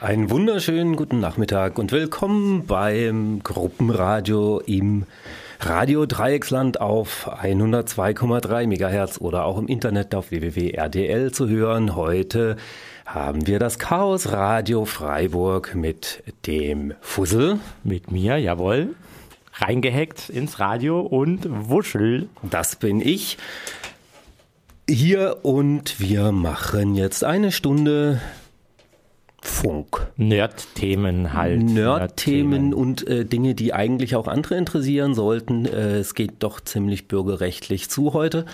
Einen wunderschönen guten Nachmittag und willkommen beim Gruppenradio im Radio Dreiecksland auf 102,3 MHz oder auch im Internet auf www.rdl zu hören. Heute haben wir das Chaos Radio Freiburg mit dem Fussel. Mit mir, jawohl. Reingehackt ins Radio und Wuschel. Das bin ich. Hier und wir machen jetzt eine Stunde Funk. Nerd-Themen halt. Nerd-Themen und äh, Dinge, die eigentlich auch andere interessieren sollten. Äh, es geht doch ziemlich bürgerrechtlich zu heute.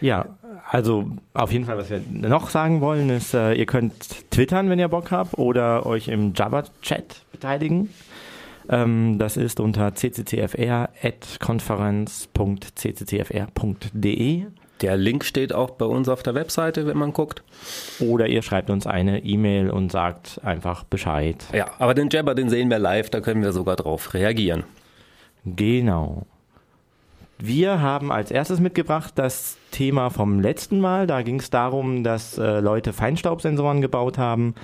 Ja, also auf jeden Fall, was wir noch sagen wollen, ist, äh, ihr könnt twittern, wenn ihr Bock habt, oder euch im Java-Chat beteiligen. Ähm, das ist unter cccfr.konferenz.cccfr.de. Der Link steht auch bei uns auf der Webseite, wenn man guckt. Oder ihr schreibt uns eine E-Mail und sagt einfach Bescheid. Ja, aber den Jabber, den sehen wir live, da können wir sogar drauf reagieren. Genau. Wir haben als erstes mitgebracht das Thema vom letzten Mal. Da ging es darum, dass äh, Leute Feinstaubsensoren gebaut haben,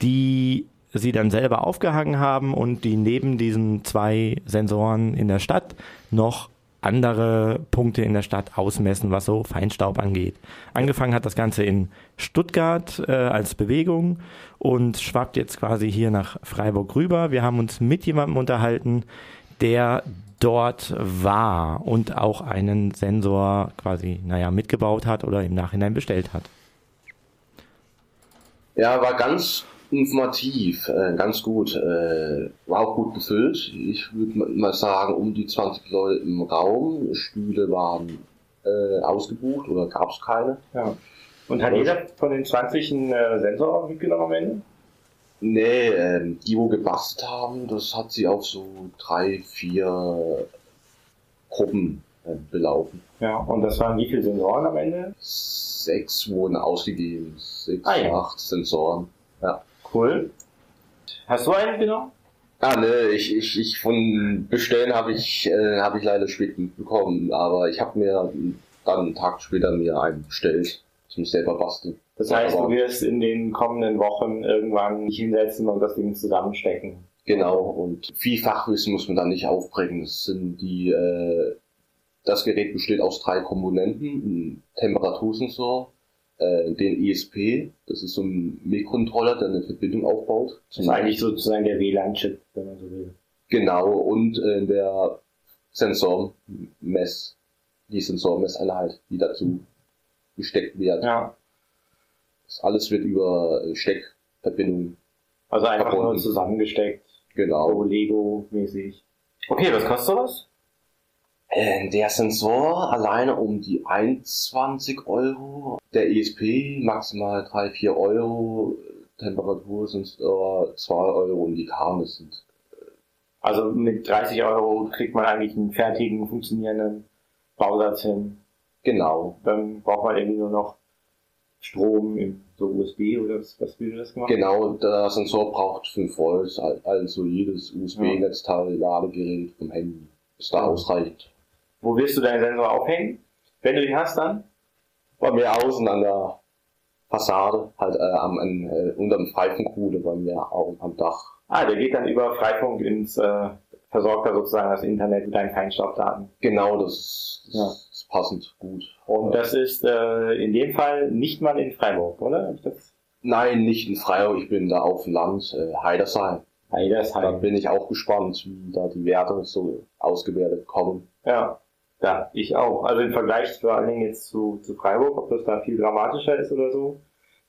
die sie dann selber aufgehangen haben und die neben diesen zwei Sensoren in der Stadt noch andere Punkte in der Stadt ausmessen, was so Feinstaub angeht. Angefangen hat das Ganze in Stuttgart äh, als Bewegung und schwappt jetzt quasi hier nach Freiburg rüber. Wir haben uns mit jemandem unterhalten, der dort war und auch einen Sensor quasi, naja, mitgebaut hat oder im Nachhinein bestellt hat. Ja, war ganz informativ, äh, ganz gut. Äh, war auch gut gefüllt. Ich würde mal sagen, um die 20 Leute im Raum. Stühle waren äh, ausgebucht oder gab es keine. Ja. Und hat jeder von den 20 einen äh, Sensor mitgenommen am Ende? Nee, ähm, die, wo gebastelt haben, das hat sie auf so drei, vier Gruppen äh, belaufen. Ja, und das waren wie viele Sensoren am Ende? Sechs wurden ausgegeben. Sechs, Ah, ja. acht Sensoren. Ja. Cool. Hast du einen genommen? Ah, ne, ich, ich, ich von Bestellen habe ich, äh, habe ich leider spät bekommen, aber ich habe mir dann einen Tag später mir einen bestellt zum selber basteln. Das heißt, Aber- du wirst in den kommenden Wochen irgendwann dich hinsetzen und das Ding zusammenstecken. Genau, und viel Fachwissen muss man da nicht aufbringen. Es sind die, äh, das Gerät besteht aus drei Komponenten, ein Temperatursensor, äh, den ESP, das ist so ein Mikrocontroller, der eine Verbindung aufbaut. Das ist eigentlich sozusagen der WLAN-Chip, wenn man so will. Genau, und äh, der Sensormess, die Sensormesseinheit, die dazu gesteckt wird. Ja. Das alles wird über Steckverbindungen, Also einfach Verbunden. nur zusammengesteckt, genau. so Lego-mäßig. Okay, was kostet sowas? Äh, der Sensor alleine um die 21 Euro, der ESP maximal 3, 4 Euro, Temperatur sind äh, 2 Euro und die Kerne sind. Also mit 30 Euro kriegt man eigentlich einen fertigen, funktionierenden Bausatz hin. Genau, Dann braucht man irgendwie nur noch Strom in so USB oder was, was will das gemacht? genau, der Sensor braucht 5 Volt, al- also jedes USB-Netzteil, Ladegerät vom Handy ist da Ja. ausreichend. Wo willst du deinen Sensor aufhängen? Wenn du ihn hast, dann? Bei mir außen an der Fassade, halt äh, am, an, äh, unterm Pfeifenkuhle bei mir auch am Dach. Ah, der geht dann über Freifunk ins, äh, versorgt er sozusagen das Internet mit deinen Feinstaubdaten. Genau, das, das Ja. ist passend gut. Und das ist äh, in dem Fall nicht mal in Freiburg, oder? Nein, nicht in Freiburg, ich bin da auf dem Land, äh, Heidersheim. Da Heidersheim. bin ich auch gespannt, wie da die Werte so ausgewertet kommen. Ja. Ja, ich auch. Also im Vergleich vor allen Dingen jetzt zu, zu Freiburg, ob das da viel dramatischer ist oder so.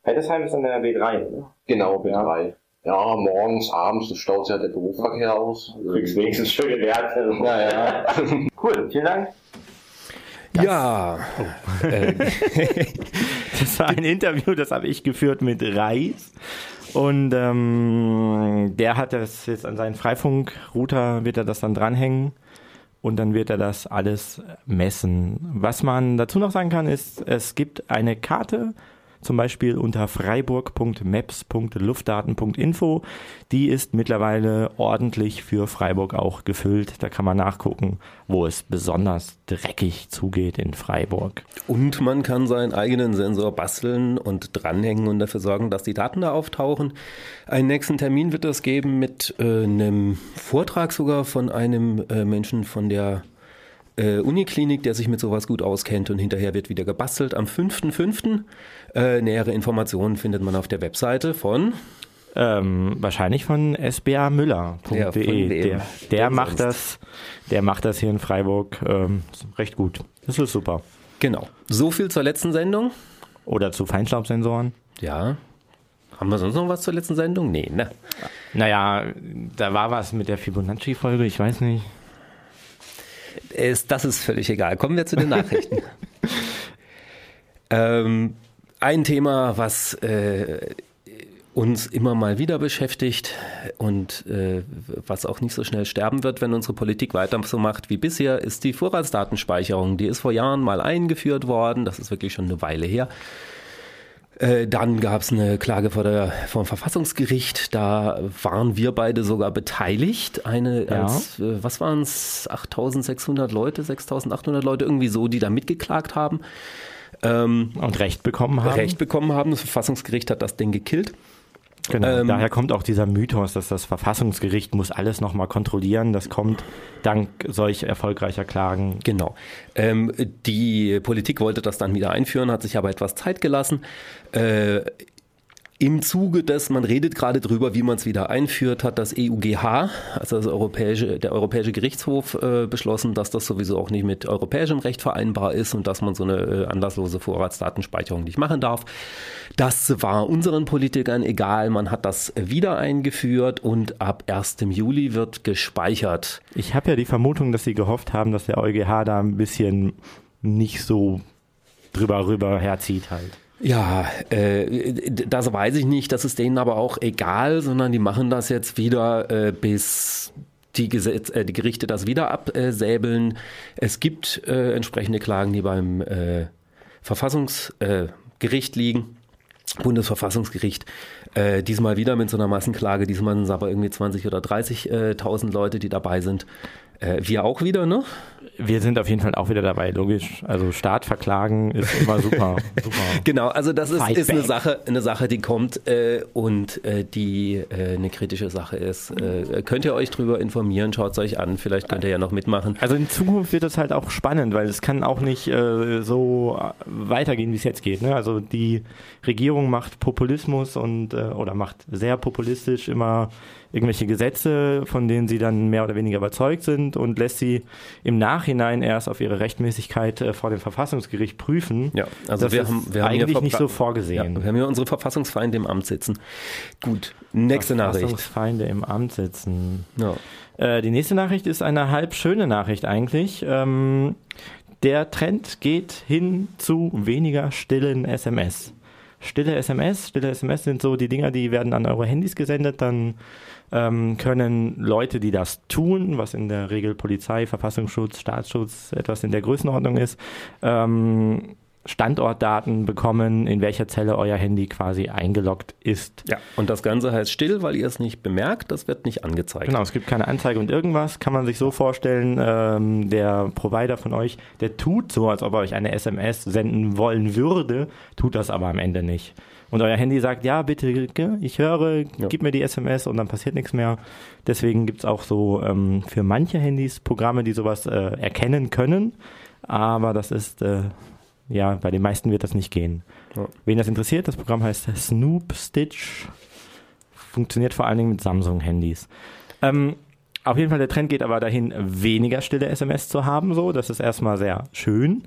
Heidersheim ist dann der B3, oder? Genau, B3. Ja, morgens, abends, das staut sich ja der Berufsverkehr aus. Du kriegst wenigstens schöne Werte. Ja, ja. Cool, vielen Dank. Ja, äh, Das war ein Interview, das habe ich geführt mit Reis. Und ähm, der hat das jetzt an seinen Freifunk-Router, wird er das dann dranhängen und dann wird er das alles messen. Was man dazu noch sagen kann, ist, es gibt eine Karte zum Beispiel unter freiburg.maps.luftdaten.info. Die ist mittlerweile ordentlich für Freiburg auch gefüllt. Da kann man nachgucken, wo es besonders dreckig zugeht in Freiburg. Und man kann seinen eigenen Sensor basteln und dranhängen und dafür sorgen, dass die Daten da auftauchen. Einen nächsten Termin wird es geben mit äh, einem Vortrag sogar von einem äh, Menschen von der äh, Uniklinik, der sich mit sowas gut auskennt und hinterher wird wieder gebastelt am 5.5. Äh, nähere Informationen findet man auf der Webseite von ähm, wahrscheinlich von sbamüller.de. Ja, von der, der macht das, der macht das hier in Freiburg ähm, recht gut. Das ist super. Genau. So viel zur letzten Sendung. Oder zu Feinstaubsensoren. Ja. Haben wir sonst noch was zur letzten Sendung? Nee, ne? Naja, da war was mit der Fibonacci-Folge, ich weiß nicht. Ist, das ist völlig egal. Kommen wir zu den Nachrichten. ähm, ein Thema, was äh, uns immer mal wieder beschäftigt und äh, was auch nicht so schnell sterben wird, wenn unsere Politik weiter so macht wie bisher, ist die Vorratsdatenspeicherung. Die ist vor Jahren mal eingeführt worden. Das ist wirklich schon eine Weile her. Äh, Dann gab es eine Klage vor der, vom Verfassungsgericht. Da waren wir beide sogar beteiligt. Eine, Ja. als, äh, was waren es, 8600 Leute, 6800 Leute, irgendwie so, die da mitgeklagt haben, ähm, Und Recht bekommen haben. Recht bekommen haben. Das Verfassungsgericht hat das Ding gekillt. Genau. Ähm, Daher kommt auch dieser Mythos, dass das Verfassungsgericht muss alles nochmal kontrollieren. Das kommt dank solch erfolgreicher Klagen. Genau. Ähm, die Politik wollte das dann wieder einführen, hat sich aber etwas Zeit gelassen. Äh, Im Zuge des, man redet gerade drüber, wie man es wieder einführt, hat das EUGH, also das Europäische, der Europäische Gerichtshof, äh, beschlossen, dass das sowieso auch nicht mit europäischem Recht vereinbar ist und dass man so eine äh, anlasslose Vorratsdatenspeicherung nicht machen darf. Das war unseren Politikern egal. Man hat das wieder eingeführt und ab 1. Juli wird gespeichert. Ich habe ja die Vermutung, dass sie gehofft haben, dass der EuGH da ein bisschen nicht so drüber rüber herzieht halt. Ja, äh, das weiß ich nicht. Das ist denen aber auch egal, sondern die machen das jetzt wieder äh, bis die, Gesetz, äh, die Gerichte das wieder absäbeln. Es gibt äh, entsprechende Klagen, die beim äh, Verfassungsgericht äh, liegen. Bundesverfassungsgericht, äh, diesmal wieder mit so einer Massenklage, diesmal sind es aber irgendwie 20 oder 30.000 Leute, die dabei sind. Äh, wir auch wieder, ne? Wir sind auf jeden Fall auch wieder dabei, logisch. Also Staat verklagen ist immer super. super. Genau, also das ist, ist eine. Sache, eine Sache, die kommt äh, und äh, die äh, eine kritische Sache ist. Äh, könnt ihr euch drüber informieren, schaut es euch an, vielleicht könnt ihr ja noch mitmachen. Also in Zukunft wird das halt auch spannend, weil es kann auch nicht äh, so weitergehen, wie es jetzt geht. Ne? Also die Regierung macht Populismus und äh, oder macht sehr populistisch immer irgendwelche Gesetze, von denen sie dann mehr oder weniger überzeugt sind und lässt sie im Nachhinein erst auf ihre Rechtmäßigkeit äh, vor dem Verfassungsgericht prüfen. Ja, also das wir haben, wir haben eigentlich nicht so Ja, vorgesehen. wir haben hier unsere Verfassungsfeinde im Amt sitzen. Gut, nächste Nachricht. Verfassungsfeinde im Amt sitzen. Ja. Äh, die nächste Nachricht ist eine halb schöne Nachricht eigentlich. Ähm, der Trend geht hin zu weniger stillen SMS. Stille SMS, stille SMS sind so die Dinger, die werden an eure Handys gesendet, dann ähm, können Leute, die das tun, was in der Regel Polizei, Verfassungsschutz, Staatsschutz etwas in der Größenordnung ist, ähm, Standortdaten bekommen, in welcher Zelle euer Handy quasi eingeloggt ist. ja, und das Ganze heißt still, weil ihr es nicht bemerkt, das wird nicht angezeigt. Genau, es gibt keine Anzeige und irgendwas. Kann man sich so vorstellen, ähm, der Provider von euch, der tut so, als ob er euch eine SMS senden wollen würde, tut das aber am Ende nicht. Und euer Handy sagt, ja, bitte, ich höre, Ja. gib mir die SMS und dann passiert nichts mehr. Deswegen gibt's auch so ähm, für manche Handys Programme, die sowas äh, erkennen können. Aber das ist, äh, ja, bei den meisten wird das nicht gehen. Ja. Wen das interessiert, das Programm heißt Snoop Stitch. Funktioniert vor allen Dingen mit Samsung-Handys. Ähm, auf jeden Fall, der Trend geht aber dahin, weniger stille SMS zu haben. So, das ist erstmal sehr schön.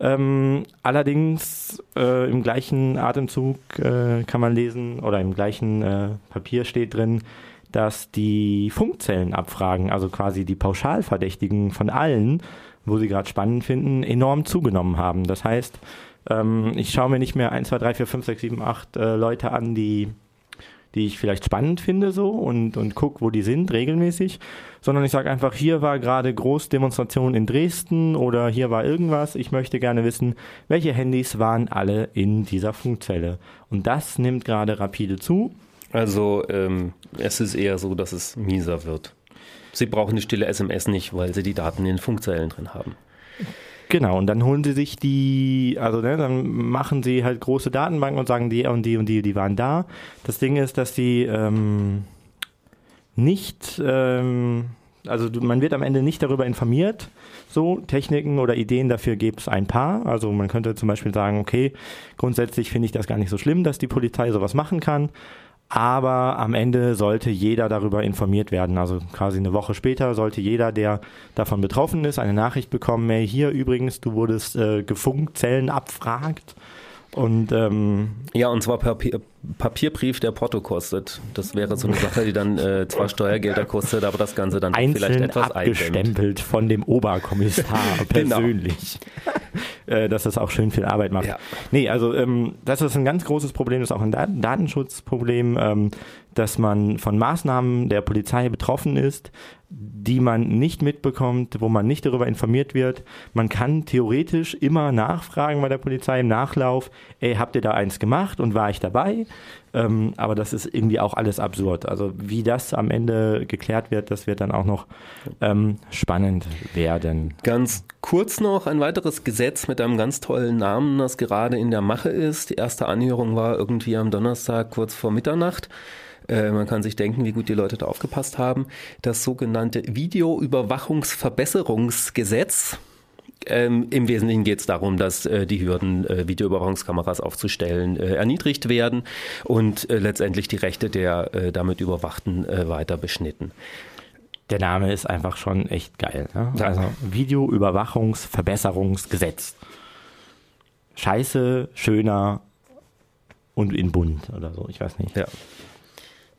Ähm, allerdings äh, im gleichen Atemzug äh, kann man lesen oder im gleichen äh, Papier steht drin, dass die Funkzellenabfragen, also quasi die Pauschalverdächtigen von allen, wo sie gerade spannend finden, enorm zugenommen haben. Das heißt, ähm, ich schaue mir nicht mehr 1, 2, 3, 4, 5, 6, 7, 8 äh, Leute an, die die ich vielleicht spannend finde so und, und gucke, wo die sind regelmäßig, sondern ich sage einfach, hier war gerade Großdemonstration in Dresden oder hier war irgendwas. Ich möchte gerne wissen, welche Handys waren alle in dieser Funkzelle. Und das nimmt gerade rapide zu. Also ähm, es ist eher so, dass es mieser wird. Sie brauchen die stille SMS nicht, weil sie die Daten in den Funkzellen drin haben. Genau, und dann holen sie sich die, also ne, dann machen sie halt große Datenbanken und sagen, die und die und die, die waren da. Das Ding ist, dass die ähm, nicht, ähm, also man wird am Ende nicht darüber informiert. So, Techniken oder Ideen dafür gibt es ein paar. Also man könnte zum Beispiel sagen, okay, grundsätzlich finde ich das gar nicht so schlimm, dass die Polizei sowas machen kann. Aber am Ende sollte jeder darüber informiert werden. Also quasi eine Woche später sollte jeder, der davon betroffen ist, eine Nachricht bekommen, hey, hier übrigens, du wurdest äh, gefunkt, Zellen abfragt. Und ähm, ja, und zwar Papier, Papierbrief, der Porto kostet. Das wäre so eine Sache, die dann äh, zwar Steuergelder kostet, aber das Ganze dann vielleicht etwas abgestempelt eindämmt. von dem Oberkommissar genau. persönlich. Genau. dass das auch schön viel Arbeit macht. Ja. Nee, also ähm, das ist ein ganz großes Problem, das ist auch ein Datenschutzproblem, ähm, dass man von Maßnahmen der Polizei betroffen ist, die man nicht mitbekommt, wo man nicht darüber informiert wird. Man kann theoretisch immer nachfragen bei der Polizei im Nachlauf, ey, habt ihr da eins gemacht und war ich dabei? Ähm, aber das ist irgendwie auch alles absurd. Also wie das am Ende geklärt wird, das wird dann auch noch ähm, spannend werden. Ganz kurz noch ein weiteres Gesetz mit einem ganz tollen Namen, das gerade in der Mache ist. Die erste Anhörung war irgendwie am Donnerstag kurz vor Mitternacht. Äh, man kann sich denken, wie gut die Leute da aufgepasst haben. Das sogenannte Videoüberwachungsverbesserungsgesetz. Ähm, Im Wesentlichen geht es darum, dass äh, die Hürden, äh, Videoüberwachungskameras aufzustellen, äh, erniedrigt werden und äh, letztendlich die Rechte der äh, damit Überwachten weiter beschnitten. Der Name ist einfach schon echt geil. Ne? Also Videoüberwachungsverbesserungsgesetz. Scheiße, schöner und in bunt oder so, ich weiß nicht. Ja.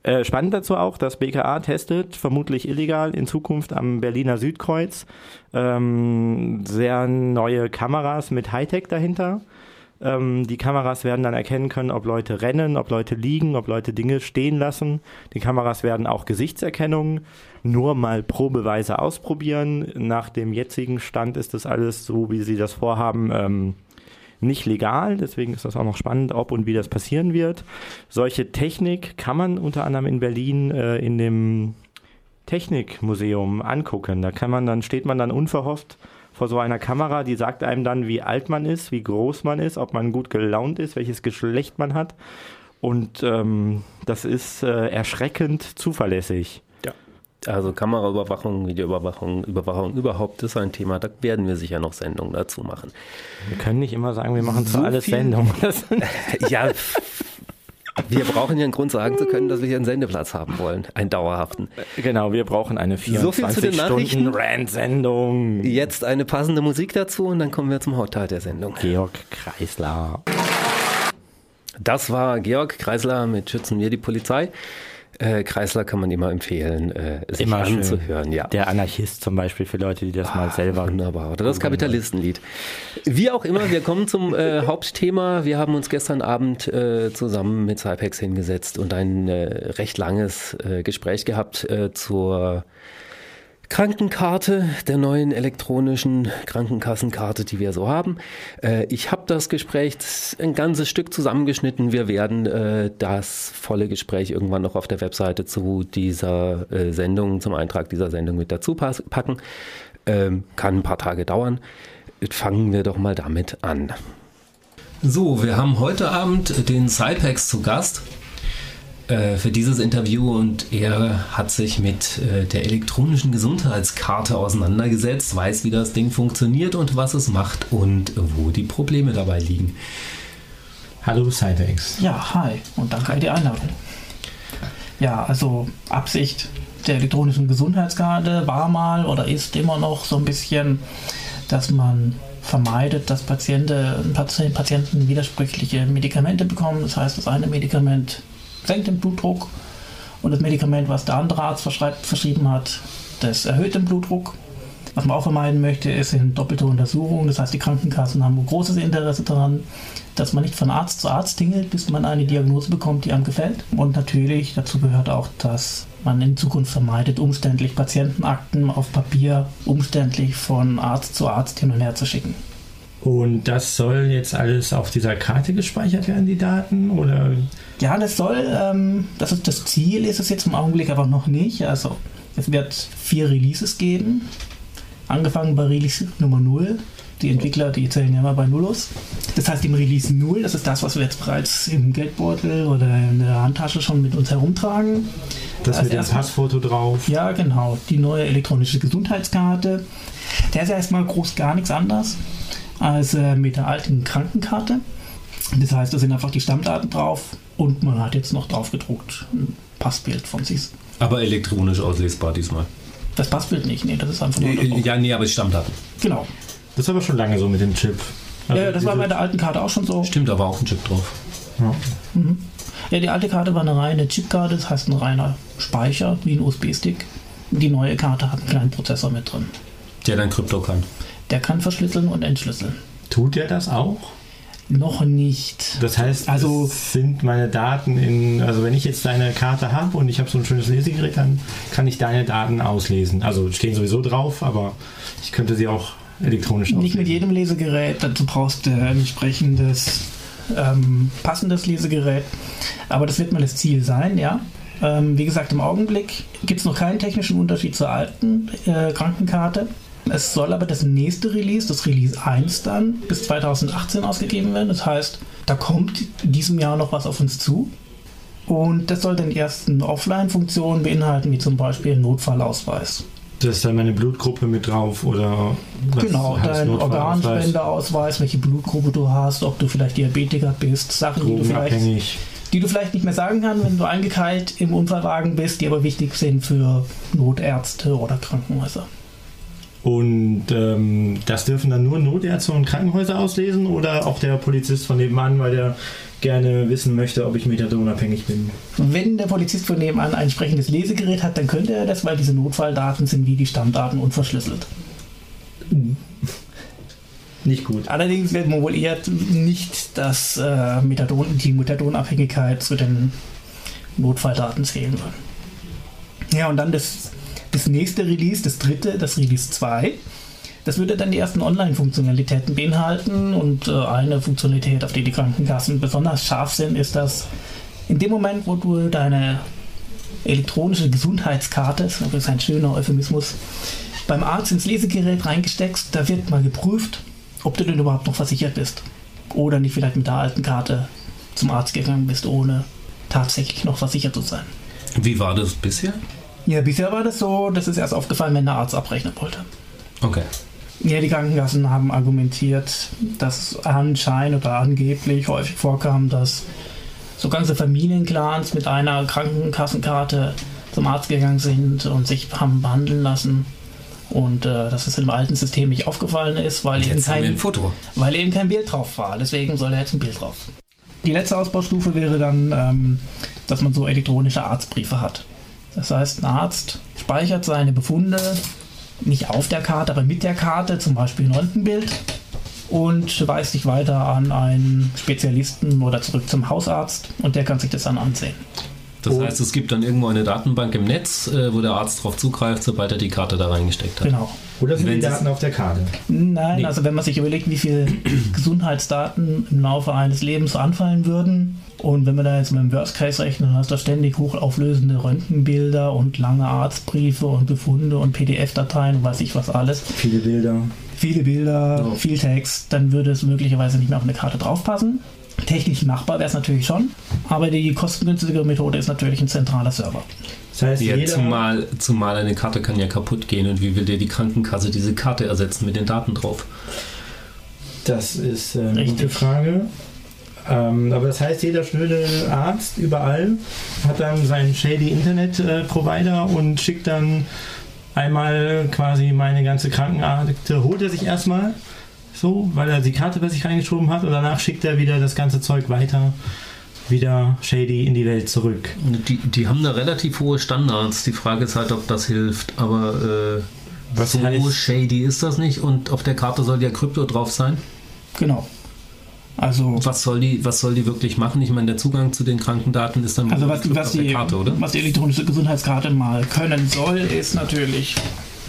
Äh, spannend dazu auch, dass BKA testet, vermutlich illegal in Zukunft am Berliner Südkreuz, ähm, sehr neue Kameras mit Hightech dahinter. Ähm, die Kameras werden dann erkennen können, ob Leute rennen, ob Leute liegen, ob Leute Dinge stehen lassen. Die Kameras werden auch Gesichtserkennung nur mal probeweise ausprobieren. Nach dem jetzigen Stand ist das alles so, wie sie das vorhaben, ähm, nicht legal, deswegen ist das auch noch spannend, ob und wie das passieren wird. Solche Technik kann man unter anderem in Berlin äh, in dem Technikmuseum angucken. Da kann man dann, steht man dann unverhofft vor so einer Kamera, die sagt einem dann, wie alt man ist, wie groß man ist, ob man gut gelaunt ist, welches Geschlecht man hat. Und ähm, das ist äh, erschreckend zuverlässig. Also Kameraüberwachung, Videoüberwachung, Überwachung überhaupt ist ein Thema. Da werden wir sicher noch Sendungen dazu machen. Wir können nicht immer sagen, wir machen so zu alles Sendungen. ja, wir brauchen ja einen Grund sagen zu können, dass wir hier einen Sendeplatz haben wollen, einen dauerhaften. Genau, wir brauchen eine 24 so Stunden Rant-Sendung. Jetzt eine passende Musik dazu und dann kommen wir zum Hauptteil der Sendung. Georg Kreisler. Das war Georg Kreisler mit Schützen wir die Polizei. Äh, Kreisler kann man immer empfehlen, äh, sich immer anzuhören. Ja. Der Anarchist zum Beispiel für Leute, die das ah, mal selber. Wunderbar. Oder das Kapitalistenlied. Wie auch immer, wir kommen zum äh, Hauptthema. Wir haben uns gestern Abend äh, zusammen mit Cypex hingesetzt und ein äh, recht langes äh, Gespräch gehabt äh, zur Krankenkarte, der neuen elektronischen Krankenkassenkarte, die wir so haben. Äh, ich habe das Gespräch ein ganzes Stück zusammengeschnitten. Wir werden äh, das volle Gespräch irgendwann noch auf der Webseite zu dieser äh, Sendung, zum Eintrag dieser Sendung mit dazu packen. Ähm, kann ein paar Tage dauern. Fangen wir doch mal damit an. So, wir haben heute Abend den Cypex zu Gast. Äh, für dieses Interview und er hat sich mit äh, der elektronischen Gesundheitskarte auseinandergesetzt, weiß, wie das Ding funktioniert und was es macht und wo die Probleme dabei liegen. Hallo Cybex. Ja, hi und danke für die Einladung. Ja, also Absicht der elektronischen Gesundheitskarte war mal oder ist immer noch so ein bisschen, dass man vermeidet, dass Patienten, Patienten widersprüchliche Medikamente bekommen. Das heißt, das eine Medikament senkt den Blutdruck und das Medikament, was der andere Arzt verschrieben hat, das erhöht den Blutdruck. Was man auch vermeiden möchte, ist in doppelte Untersuchungen. Das heißt, die Krankenkassen haben großes Interesse daran, dass man nicht von Arzt zu Arzt tingelt, bis man eine Diagnose bekommt, die einem gefällt. Und natürlich dazu gehört auch, dass man in Zukunft vermeidet, umständlich Patientenakten auf Papier umständlich von Arzt zu Arzt hin und her zu schicken. Und das soll jetzt alles auf dieser Karte gespeichert werden, die Daten? Oder? Ja, das soll, ähm, das ist das Ziel, ist es jetzt im Augenblick aber noch nicht. Also es wird vier Releases geben. Angefangen bei Release Nummer 0. Die Entwickler, die zählen ja immer bei Null aus. Das heißt, im Release 0, das ist das, was wir jetzt bereits im Geldbeutel oder in der Handtasche schon mit uns herumtragen. Das Als mit dem Passfoto drauf. Ja, genau. Die neue elektronische Gesundheitskarte. Der ist ja erstmal groß gar nichts anders als äh, mit der alten Krankenkarte. Das heißt, da sind einfach die Stammdaten drauf und man hat jetzt noch drauf gedruckt ein Passbild von sich. Aber elektronisch auslesbar diesmal. Das Passbild nicht, nee, das ist einfach nur Äh, Ja, nee, aber die Stammdaten. Genau. Das ist aber schon lange so mit dem Chip. Also ja, das war bei der alten Karte auch schon so. Stimmt, da war auch ein Chip drauf. Ja. Ja, die alte Karte war eine reine Chipkarte, das heißt ein reiner Speicher, wie ein USB-Stick. Die neue Karte hat einen kleinen Prozessor mit drin. Der dann Krypto kann. Der kann verschlüsseln und entschlüsseln. Tut er das auch? Noch nicht. Das heißt, Also- sind meine Daten in, also wenn ich jetzt deine Karte habe und ich habe so ein schönes Lesegerät, dann kann ich deine Daten auslesen. Also stehen sowieso drauf, aber ich könnte sie auch elektronisch auslesen. Nicht mit jedem Lesegerät, dazu brauchst du ein entsprechendes ähm, passendes Lesegerät. Aber das wird mal das Ziel sein, ja. Ähm, wie gesagt, im Augenblick gibt es noch keinen technischen Unterschied zur alten äh, Krankenkarte. Es soll aber das nächste Release, das Release 1 dann, bis 2018 ausgegeben werden. Das heißt, da kommt in diesem Jahr noch was auf uns zu. Und das soll die ersten Offline-Funktionen beinhalten, wie zum Beispiel Notfallausweis. Das ist dann meine Blutgruppe mit drauf oder was Genau, dein? Organspendeausweis, welche Blutgruppe du hast, ob du vielleicht Diabetiker bist, Sachen, die du, vielleicht, die du vielleicht nicht mehr sagen kannst, wenn du eingekeilt im Unfallwagen bist, die aber wichtig sind für Notärzte oder Krankenhäuser. Und ähm, das dürfen dann nur Notärzte und Krankenhäuser auslesen oder auch der Polizist von nebenan, weil der gerne wissen möchte, ob ich methadonabhängig bin. Wenn der Polizist von nebenan ein entsprechendes Lesegerät hat, dann könnte er das, weil diese Notfalldaten sind wie die Stammdaten unverschlüsselt. Nicht gut. Allerdings wird man wohl eher nicht das äh, Methadon, die Methadonabhängigkeit zu den Notfalldaten zählen würden. Ja, und dann das, das nächste Release, das dritte, das Release 2. Das würde dann die ersten Online-Funktionalitäten beinhalten und äh, eine Funktionalität, auf die die Krankenkassen besonders scharf sind, ist, dass in dem Moment, wo du deine elektronische Gesundheitskarte, das ist ein schöner Euphemismus, beim Arzt ins Lesegerät reingesteckst, da wird mal geprüft, ob du denn überhaupt noch versichert bist. Oder nicht vielleicht mit der alten Karte zum Arzt gegangen bist, ohne tatsächlich noch versichert zu sein. Wie war das bisher? Ja, bisher war das so, das ist erst aufgefallen, wenn der Arzt abrechnen wollte. Okay. Ja, die Krankenkassen haben argumentiert, dass anscheinend oder angeblich häufig vorkam, dass so ganze Familienclans mit einer Krankenkassenkarte zum Arzt gegangen sind und sich haben behandeln lassen. Und äh, dass es im alten System nicht aufgefallen ist, weil eben, Jetzt kein, weil eben kein Bild drauf war. Deswegen soll da jetzt ein Bild drauf. Die letzte Ausbaustufe wäre dann, ähm, dass man so elektronische Arztbriefe hat. Das heißt, ein Arzt speichert seine Befunde nicht auf der Karte, aber mit der Karte, zum Beispiel ein Röntgenbild, und weist sich weiter an einen Spezialisten oder zurück zum Hausarzt und der kann sich das dann ansehen. Das heißt, es gibt dann irgendwo eine Datenbank im Netz, äh, wo der Arzt drauf zugreift, sobald er die Karte da reingesteckt hat. Genau. Oder sind Wenn die Daten auf der Karte? Nein, Nee. also wenn man sich überlegt, wie viele Gesundheitsdaten im Laufe eines Lebens anfallen würden und wenn wir da jetzt mit dem Worst Case rechnen, dann hast du ständig hochauflösende Röntgenbilder und lange Arztbriefe und Befunde und PDF-Dateien und weiß ich was alles. Viele Bilder. Viele Bilder, Ja. viel Text, dann würde es möglicherweise nicht mehr auf eine Karte draufpassen. Technisch machbar wäre es natürlich schon, aber die kostengünstigere Methode ist natürlich ein zentraler Server. Das heißt, Ja, jeder, zumal, zumal eine Karte kann ja kaputt gehen und wie will dir die Krankenkasse diese Karte ersetzen mit den Daten drauf? das ist äh, eine Richtig. gute Frage. Ähm, aber das heißt, jeder schnöde Arzt überall hat dann seinen shady Internet-Provider und schickt dann einmal quasi meine ganze Krankenakte, holt er sich erstmal so, weil er die Karte bei sich reingeschoben hat und danach schickt er wieder das ganze Zeug weiter, wieder shady in die Welt zurück. Die, die haben da relativ hohe Standards. Die Frage ist halt, ob das hilft. Aber äh, Was so heißt, shady ist das nicht und auf der Karte soll ja Krypto drauf sein. Genau. Also, Was soll die, was soll die wirklich machen? Ich meine, der Zugang zu den Krankendaten ist dann also was, was, die, Karte, oder? was die elektronische Gesundheitskarte mal können soll, ist natürlich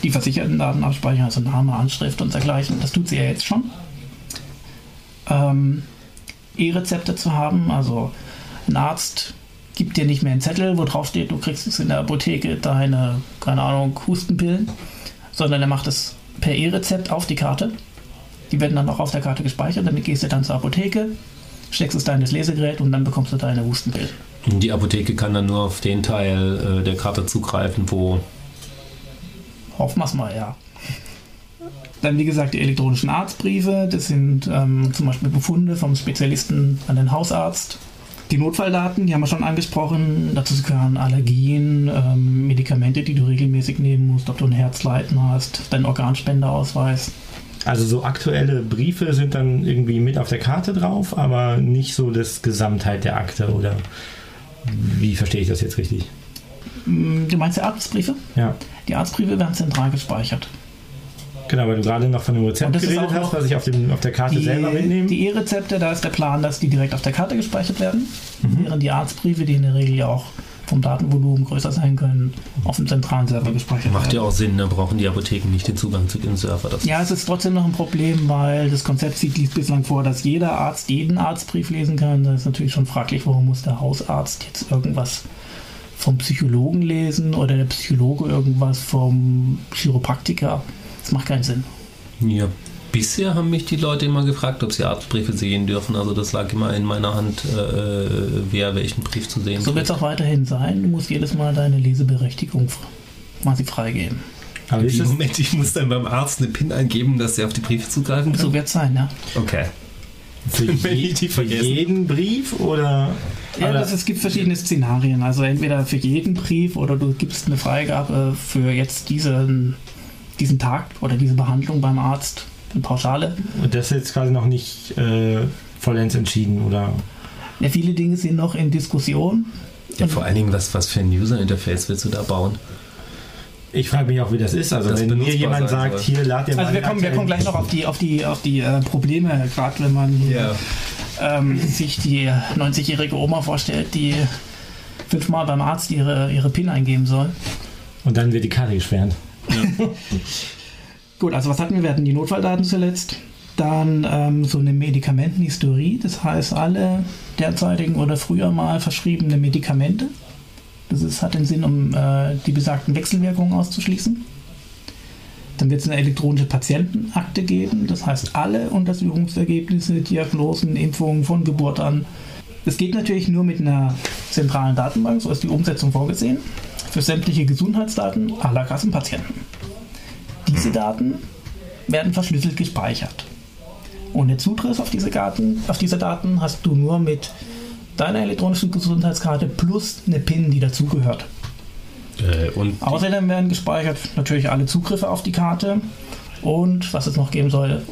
die versicherten Daten abspeichern, also Name, Anschrift und dergleichen. Das tut sie ja jetzt schon. Ähm, E-Rezepte zu haben, also ein Arzt gibt dir nicht mehr einen Zettel, wo drauf steht, du kriegst jetzt in der Apotheke deine, keine Ahnung, Hustenpillen, sondern er macht es per E-Rezept auf die Karte. Die werden dann auch auf der Karte gespeichert, damit gehst du dann zur Apotheke, steckst es da in das Lesegerät und dann bekommst du deine Hustenpillen. Und Die Apotheke kann dann nur auf den Teil äh, der Karte zugreifen, wo Hoffen wir's mal, ja. Dann, wie gesagt, die elektronischen Arztbriefe. Das sind ähm, zum Beispiel Befunde vom Spezialisten an den Hausarzt. Die Notfalldaten, die haben wir schon angesprochen. Dazu gehören Allergien, ähm, Medikamente, die du regelmäßig nehmen musst, ob du ein Herzleiden hast, dein Organspenderausweis. Also so aktuelle Briefe sind dann irgendwie mit auf der Karte drauf, aber nicht so das Gesamtheit der Akte oder wie verstehe ich das jetzt richtig? Hm, Du meinst die Arztbriefe? Ja. Die Arztbriefe werden zentral gespeichert. Genau, weil du gerade noch von dem Rezept geredet hast, was ich auf, dem, auf der Karte selber mitnehme. Die E-Rezepte, da ist der Plan, dass die direkt auf der Karte gespeichert werden. Mhm. Während die Arztbriefe, die in der Regel ja auch vom Datenvolumen größer sein können, auf dem zentralen Server gespeichert macht ja auch Sinn, da brauchen die Apotheken nicht den Zugang zu dem Server. Das Ja, es ist trotzdem noch ein Problem, weil das Konzept sieht dies bislang vor, dass jeder Arzt jeden Arztbrief lesen kann. Da ist natürlich schon fraglich, warum muss der Hausarzt jetzt irgendwas vom Psychologen lesen oder der Psychologe irgendwas vom Chiropraktiker. Das macht keinen Sinn. Ja, bisher haben mich die Leute immer gefragt, ob sie Arztbriefe sehen dürfen. Also das lag immer in meiner Hand, äh, wer welchen Brief zu sehen So wird es auch weiterhin sein. Du musst jedes Mal deine Leseberechtigung quasi freigeben. Aber ist Moment, ich muss dann beim Arzt eine PIN eingeben, dass er auf die Briefe zugreifen kann? So wird es sein, ja. Okay. für, Wenn je, ich die für jeden Brief oder? Ja, das, es gibt verschiedene Szenarien. Also entweder für jeden Brief oder du gibst eine Freigabe für jetzt diesen, diesen Tag oder diese Behandlung beim Arzt, eine Pauschale. Und das ist jetzt quasi noch nicht äh, vollends entschieden, oder? Ja, viele Dinge sind noch in Diskussion. Ja, vor allen Dingen, was, was für ein User-Interface willst du da bauen? Ich frage mich auch, wie das ist. Also Das wenn mir jemand sagt, soll. hier lad dir mal Also wir kommen, wir kommen gleich noch auf die, auf die, auf die äh, Probleme, gerade wenn man hier, ähm, sich die 90-jährige Oma vorstellt, die fünfmal beim Arzt ihre, ihre PIN eingeben soll. Und dann wird die Karte gesperrt. Gut, also was hatten wir? Wir hatten die Notfalldaten zuletzt. Dann ähm, so eine Medikamentenhistorie, das heißt alle derzeitigen oder früher mal verschriebene Medikamente. Das ist, hat den Sinn, um äh, die besagten Wechselwirkungen auszuschließen. Dann wird es eine elektronische Patientenakte geben, das heißt alle Untersuchungsergebnisse, Diagnosen, Impfungen von Geburt an. Das geht natürlich nur mit einer zentralen Datenbank, so ist die Umsetzung vorgesehen, für sämtliche Gesundheitsdaten aller Kassenpatienten. Diese Daten werden verschlüsselt gespeichert. Ohne Zugriff auf diese, Daten, auf diese Daten hast du nur mit deiner elektronischen Gesundheitskarte plus eine PIN, die dazugehört. Äh, und Außerdem werden gespeichert natürlich alle Zugriffe auf die Karte und was es noch geben soll,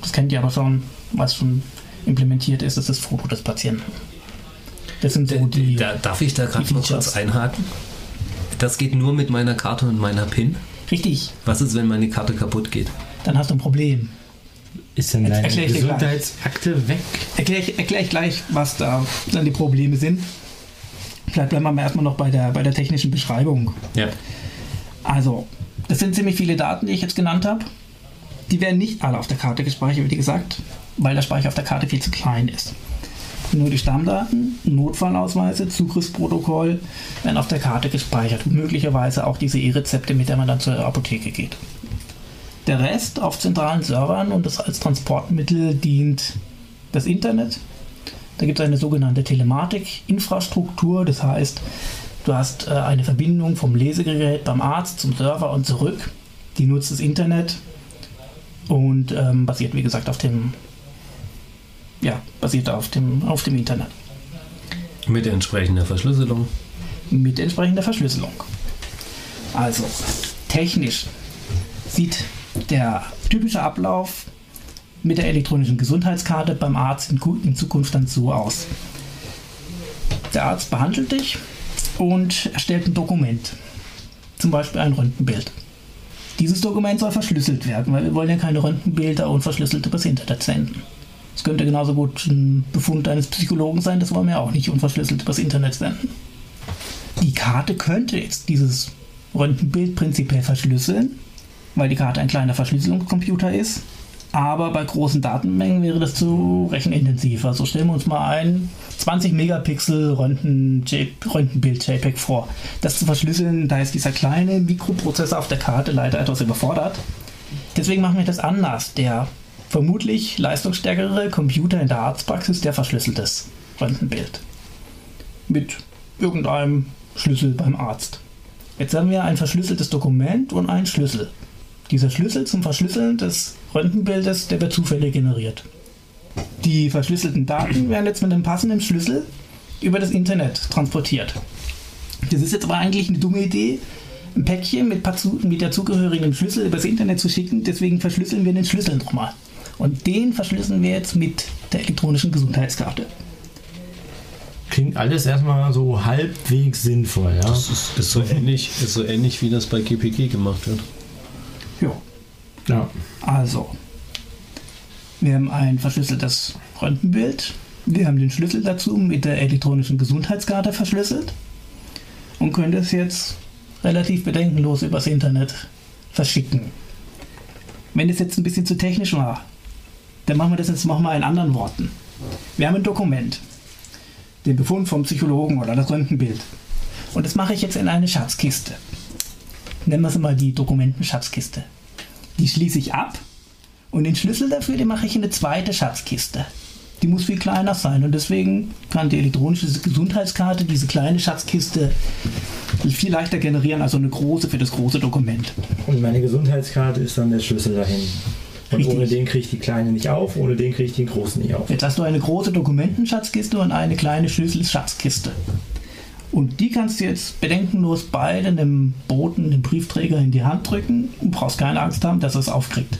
das kennt ihr aber schon, was schon implementiert ist, ist das Foto des Patienten. Das sind so die. da, darf ich da gerade Features. kurz einhaken? Das geht nur mit meiner Karte und meiner PIN. Richtig, Was ist, wenn meine Karte kaputt geht? dann hast du ein Problem. Ist denn deine erklär ich dir gleich. Gesundheitsakte weg? Erkläre ich, erklär ich gleich, was da dann die Probleme sind. Vielleicht bleiben wir mal erstmal noch bei der, bei der technischen Beschreibung. Ja. Also, das sind ziemlich viele Daten, die ich jetzt genannt habe. Die werden nicht alle auf der Karte gespeichert, wie gesagt, weil der Speicher auf der Karte viel zu klein ist. Nur die Stammdaten, Notfallausweise, Zugriffsprotokoll werden auf der Karte gespeichert und möglicherweise auch diese E-Rezepte, mit der man dann zur Apotheke geht. Der Rest auf zentralen Servern und das als Transportmittel dient das Internet. Da gibt es eine sogenannte Telematik-Infrastruktur, das heißt, du hast äh, eine Verbindung vom Lesegerät beim Arzt zum Server und zurück. Die nutzt das Internet und ähm, basiert, wie gesagt, auf dem, ja, basiert auf dem, auf dem Internet Mit entsprechender Verschlüsselung. mit entsprechender Verschlüsselung. Also, technisch sieht der typische Ablauf mit der elektronischen Gesundheitskarte beim Arzt in, in Zukunft dann so aus. Der Arzt behandelt dich und erstellt ein Dokument, zum Beispiel ein Röntgenbild. Dieses Dokument soll verschlüsselt werden, weil wir wollen ja keine Röntgenbilder unverschlüsselt übers Internet senden. Es könnte genauso gut ein Befund eines Psychologen sein, das wollen wir auch nicht unverschlüsselt übers Internet senden. Die Karte könnte jetzt dieses Röntgenbild prinzipiell verschlüsseln, weil die Karte ein kleiner Verschlüsselungscomputer ist. Aber bei großen Datenmengen wäre das zu rechenintensiv. Also stellen wir uns mal ein 20 Megapixel Röntgen Röntgenbild JPEG vor. Das zu verschlüsseln, da ist dieser kleine Mikroprozessor auf der Karte leider etwas überfordert. Deswegen machen wir das anders. Der vermutlich leistungsstärkere Computer in der Arztpraxis, der verschlüsselt das Röntgenbild. Mit irgendeinem Schlüssel beim Arzt. Jetzt haben wir ein verschlüsseltes Dokument und einen Schlüssel. Dieser Schlüssel zum Verschlüsseln des Röntgenbildes, der wird zufällig generiert. Die verschlüsselten Daten werden jetzt mit einem passenden Schlüssel über das Internet transportiert. Das ist jetzt aber eigentlich eine dumme Idee, ein Päckchen mit, mit der zugehörigen Schlüssel übers Internet zu schicken, deswegen verschlüsseln wir den Schlüssel nochmal. Und den verschlüsseln wir jetzt mit der elektronischen Gesundheitskarte. Klingt alles erstmal so halbwegs sinnvoll, ja? Das ist, ist, so ähnlich, ist so ähnlich, wie das bei GPG gemacht wird. Ja. Ja. Also, wir haben ein verschlüsseltes Röntgenbild. Wir haben den Schlüssel dazu mit der elektronischen Gesundheitskarte verschlüsselt und können das jetzt relativ bedenkenlos übers Internet verschicken. Wenn das jetzt ein bisschen zu technisch war, dann machen wir das jetzt nochmal in anderen Worten. Wir haben ein Dokument, den Befund vom Psychologen oder das Röntgenbild. Und das mache ich jetzt in eine Schatzkiste. Nennen wir es mal die Dokumentenschatzkiste. Die schließe ich ab und den Schlüssel dafür, den mache ich in eine zweite Schatzkiste. Die muss viel kleiner sein und deswegen kann die elektronische Gesundheitskarte diese kleine Schatzkiste viel leichter generieren als eine große für das große Dokument. Und meine Gesundheitskarte ist dann der Schlüssel dahin. Und Richtig. ohne den kriege ich die kleine nicht auf, ohne den kriege ich den großen nicht auf. Jetzt hast du eine große Dokumentenschatzkiste und eine kleine Schlüsselschatzkiste. Und die kannst du jetzt bedenkenlos beide dem Boten, dem Briefträger in die Hand drücken und brauchst keine Angst haben, dass er es aufkriegt.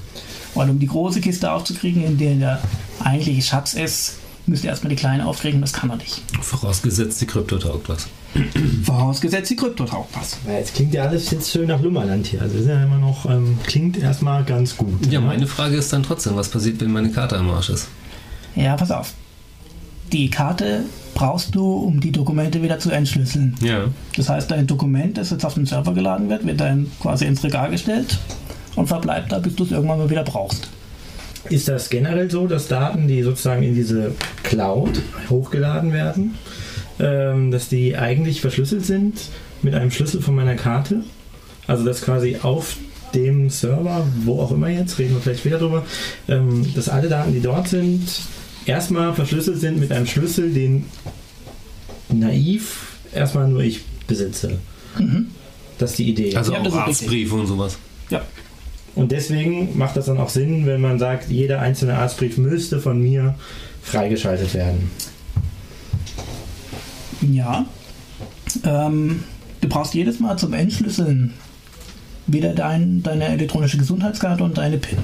Weil um die große Kiste aufzukriegen, in der der eigentliche Schatz ist, müsst ihr erstmal die kleine aufkriegen, das kann er nicht. Vorausgesetzt, die Krypto taugt was. Vorausgesetzt, die Krypto taugt was. Weil jetzt klingt ja alles jetzt schön nach Lummerland hier. Also ist ja immer noch, ähm, klingt erstmal ganz gut. Ja, meine Frage ist dann trotzdem, was passiert, wenn meine Karte am Arsch ist? Ja, pass auf. Die Karte brauchst du, um die Dokumente wieder zu entschlüsseln. Ja. Das heißt, dein Dokument, das jetzt auf den Server geladen wird, wird dann quasi ins Regal gestellt und verbleibt da, bis du es irgendwann mal wieder brauchst. Ist das generell so, dass Daten, die sozusagen in diese Cloud hochgeladen werden, dass die eigentlich verschlüsselt sind mit einem Schlüssel von meiner Karte? Also dass quasi auf dem Server, wo auch immer jetzt, reden wir vielleicht später drüber, ähm, dass alle Daten, die dort sind, erstmal verschlüsselt sind mit einem Schlüssel, den naiv erstmal nur ich besitze. Das ist die Idee. Also Ja, auch. Arztbriefe und sowas. Ja. Und deswegen macht das dann auch Sinn, wenn man sagt, jeder einzelne Arztbrief müsste von mir freigeschaltet werden. Ja. Ähm, du brauchst jedes Mal zum Entschlüsseln wieder dein, deine elektronische Gesundheitskarte und deine PIN.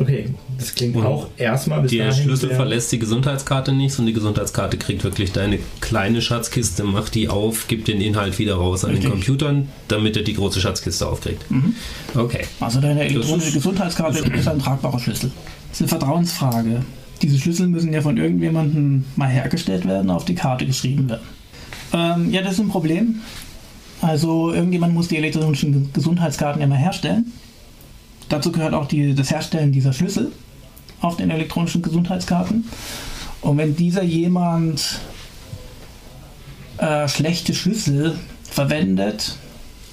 Okay, das klingt Und auch erstmal bis Der dahin Schlüssel verlässt die Gesundheitskarte nicht und die Gesundheitskarte kriegt wirklich deine kleine Schatzkiste, macht die auf, gibt den Inhalt wieder raus an den Richtig. Computern, damit er die große Schatzkiste aufkriegt. Okay. Also deine elektronische ist- Gesundheitskarte ist ein tragbarer Schlüssel. Das ist eine Vertrauensfrage. Diese Schlüssel müssen ja von irgendjemandem mal hergestellt werden, auf die Karte geschrieben werden. Ähm, ja, das ist ein Problem. Also irgendjemand muss die elektronischen Gesundheitskarten ja mal herstellen. Dazu gehört auch die, das Herstellen dieser Schlüssel auf den elektronischen Gesundheitskarten. Und wenn dieser jemand äh, schlechte Schlüssel verwendet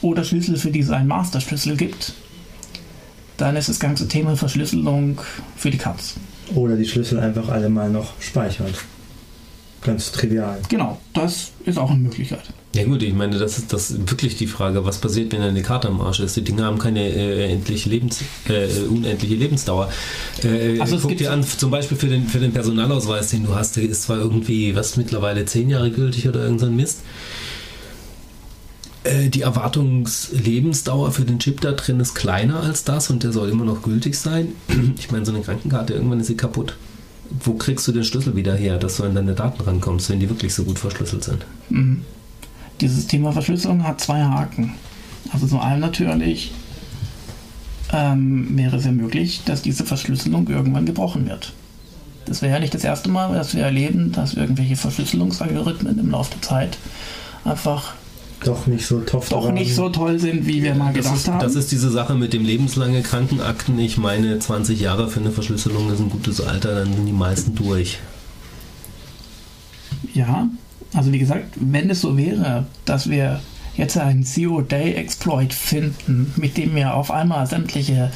oder Schlüssel, für die es einen Masterschlüssel gibt, dann ist das ganze Thema Verschlüsselung für die Katz. Oder die Schlüssel einfach alle mal noch speichert. Ganz trivial. Genau, das ist auch eine Möglichkeit. Ja gut, ich meine, das ist das ist wirklich die Frage, was passiert, wenn eine Karte am Arsch ist. Die Dinge haben keine äh, endliche Lebens, äh, unendliche Lebensdauer. Äh, Also es guck gibt dir an, zum Beispiel für den, für den Personalausweis, den du hast, der ist zwar irgendwie, was mittlerweile zehn Jahre gültig oder irgend so ein Mist. Äh, Die Erwartungslebensdauer für den Chip da drin ist kleiner als das und der soll immer noch gültig sein. Ich meine, so eine Krankenkarte, irgendwann ist sie kaputt. Wo kriegst du den Schlüssel wieder her, dass du an deine Daten rankommst, wenn die wirklich so gut verschlüsselt sind? Mhm. Dieses Thema Verschlüsselung hat zwei Haken. Also zum einen natürlich, ähm, wäre es ja möglich, dass diese Verschlüsselung irgendwann gebrochen wird. Das wäre ja nicht das erste Mal, dass wir erleben, dass irgendwelche Verschlüsselungsalgorithmen im Laufe der Zeit einfach doch nicht so toll, doch nicht so toll sind, wie wir mal das gedacht ist, haben. Das ist diese Sache mit dem lebenslange Krankenakten. Ich meine, 20 Jahre für eine Verschlüsselung ist ein gutes Alter, dann sind die meisten durch. Ja, also wie gesagt, wenn es so wäre, dass wir jetzt einen Zero-Day-Exploit finden, mit dem wir auf einmal sämtliche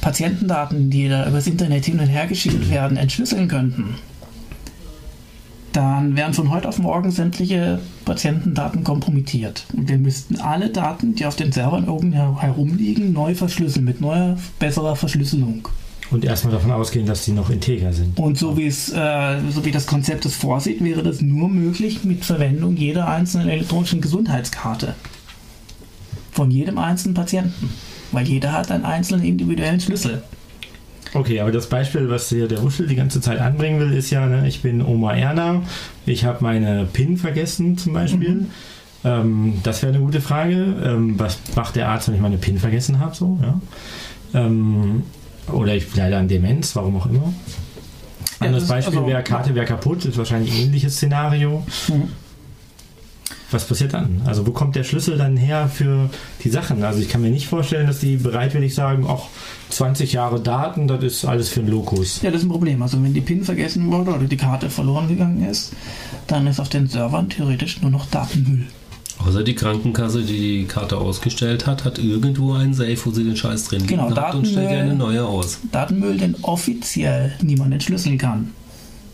Patientendaten, die da übers Internet hin und her geschickt werden, entschlüsseln könnten, dann wären von heute auf morgen sämtliche Patientendaten kompromittiert. Und wir müssten alle Daten, die auf den Servern irgendwo herumliegen, neu verschlüsseln mit neuer, besserer Verschlüsselung. Und erstmal davon ausgehen, dass die noch integer sind. Und so wie es, äh, so wie das Konzept es vorsieht, wäre das nur möglich mit Verwendung jeder einzelnen elektronischen Gesundheitskarte. Von jedem einzelnen Patienten. Weil jeder hat einen einzelnen individuellen Schlüssel. Okay, aber das Beispiel, was hier der Wuschel die ganze Zeit anbringen will, ist ja, ne, ich bin Oma Erna, ich habe meine PIN vergessen zum Beispiel. Mhm. Ähm, das wäre eine gute Frage. Ähm, was macht der Arzt, wenn ich meine PIN vergessen habe? So, ja? Ähm, oder ich leider an Demenz, warum auch immer. Ja, Anderes Beispiel also, wäre, Karte wäre kaputt, ist wahrscheinlich ein ähnliches Szenario. Mhm. Was passiert dann? Also wo kommt der Schlüssel dann her für die Sachen? Also ich kann mir nicht vorstellen, dass die bereitwillig sagen, auch 20 Jahre Daten, das ist alles für einen Lokus. Ja, das ist ein Problem. Also wenn die PIN vergessen wurde oder die Karte verloren gegangen ist, dann ist auf den Servern theoretisch nur noch Datenmüll. Außer die Krankenkasse, die die Karte ausgestellt hat, hat irgendwo einen Safe, wo sie den Scheiß drin genau, hat und stellt eine neue aus. Datenmüll, den offiziell niemand entschlüsseln kann.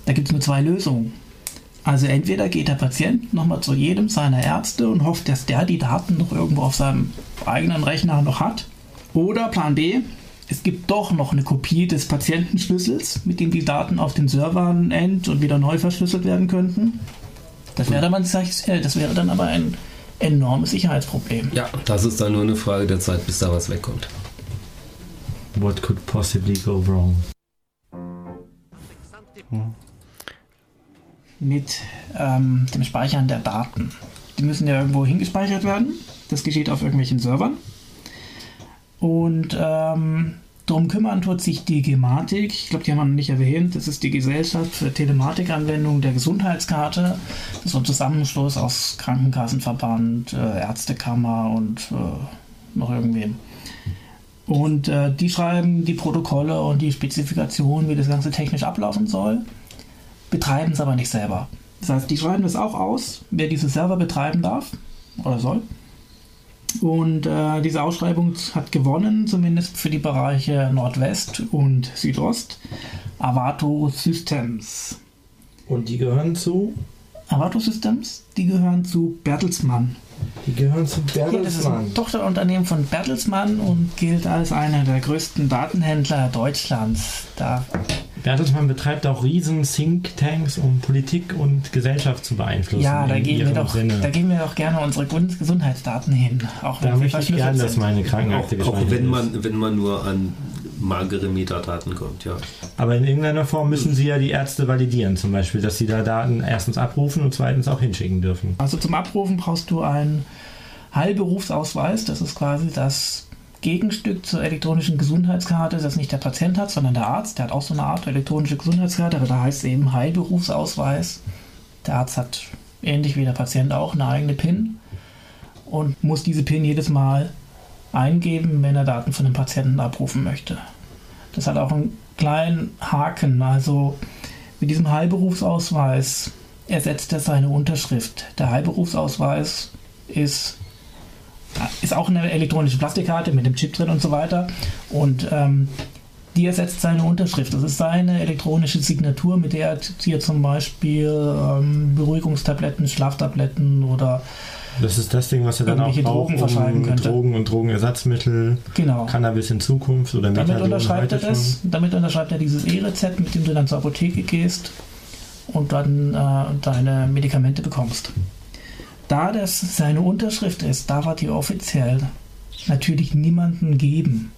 Da gibt es nur zwei Lösungen. Also entweder geht der Patient nochmal zu jedem seiner Ärzte und hofft, dass der die Daten noch irgendwo auf seinem eigenen Rechner noch hat. Oder Plan B, es gibt doch noch eine Kopie des Patientenschlüssels, mit dem die Daten auf den Servern end- und wieder neu verschlüsselt werden könnten. Das wäre, dann, äh, das wäre dann aber ein enormes Sicherheitsproblem. Ja, das ist dann nur eine Frage der Zeit, bis da was wegkommt. What could possibly go wrong? Hm mit ähm, dem Speichern der Daten. Die müssen ja irgendwo hingespeichert werden. Das geschieht auf irgendwelchen Servern. Und ähm, darum kümmern tut sich die Gematik. Ich glaube, die haben wir noch nicht erwähnt. Das ist die Gesellschaft für Telematikanwendung der Gesundheitskarte. Das ist ein Zusammenschluss aus Krankenkassenverband, äh, Ärztekammer und äh, noch irgendwem. Und äh, die schreiben die Protokolle und die Spezifikationen, wie das Ganze technisch ablaufen soll betreiben es aber nicht selber. Das heißt, die schreiben das auch aus, wer diese Server betreiben darf oder soll. Und äh, diese Ausschreibung hat gewonnen, zumindest für die Bereiche Nordwest und Südost, Avato Systems. Und die gehören zu? Avato Systems, die gehören zu Bertelsmann. Die gehören zu Bertelsmann. Das ist ein Tochterunternehmen von Bertelsmann und gilt als einer der größten Datenhändler Deutschlands. Da Bertelsmann betreibt auch riesen Think-Tanks, um Politik und Gesellschaft zu beeinflussen. Ja, da geben, wir doch, da geben wir doch gerne unsere Gesundheitsdaten hin. Auch wenn da möchte ich gerne, dass meine Krankenakte Auch, auch wenn, man, wenn man nur an magere Metadaten kommt, ja. Aber in irgendeiner Form müssen Sie ja die Ärzte validieren, zum Beispiel, dass Sie da Daten erstens abrufen und zweitens auch hinschicken dürfen. Also zum Abrufen brauchst du einen Heilberufsausweis, das ist quasi das Gegenstück zur elektronischen Gesundheitskarte, das nicht der Patient hat, sondern der Arzt. Der hat auch so eine Art elektronische Gesundheitskarte, aber da heißt es eben Heilberufsausweis. Der Arzt hat ähnlich wie der Patient auch eine eigene PIN und muss diese PIN jedes Mal eingeben, wenn er Daten von dem Patienten abrufen möchte. Das hat auch einen kleinen Haken. Also mit diesem Heilberufsausweis ersetzt er seine Unterschrift. Der Heilberufsausweis ist ist auch eine elektronische Plastikkarte mit dem Chip drin und so weiter. Und ähm, die ersetzt seine Unterschrift. Das ist seine elektronische Signatur, mit der er hier zum Beispiel ähm, Beruhigungstabletten, Schlaftabletten oder das ist das Ding, was er dann auch Drogen braucht, verschreiben um könnte. Drogen und Drogenersatzmittel, genau. Cannabis in Zukunft oder Methadon damit unterschreibt er das. Damit unterschreibt er dieses E-Rezept, mit dem du dann zur Apotheke gehst und dann äh, deine Medikamente bekommst da das seine Unterschrift ist, darf er die offiziell natürlich niemanden geben.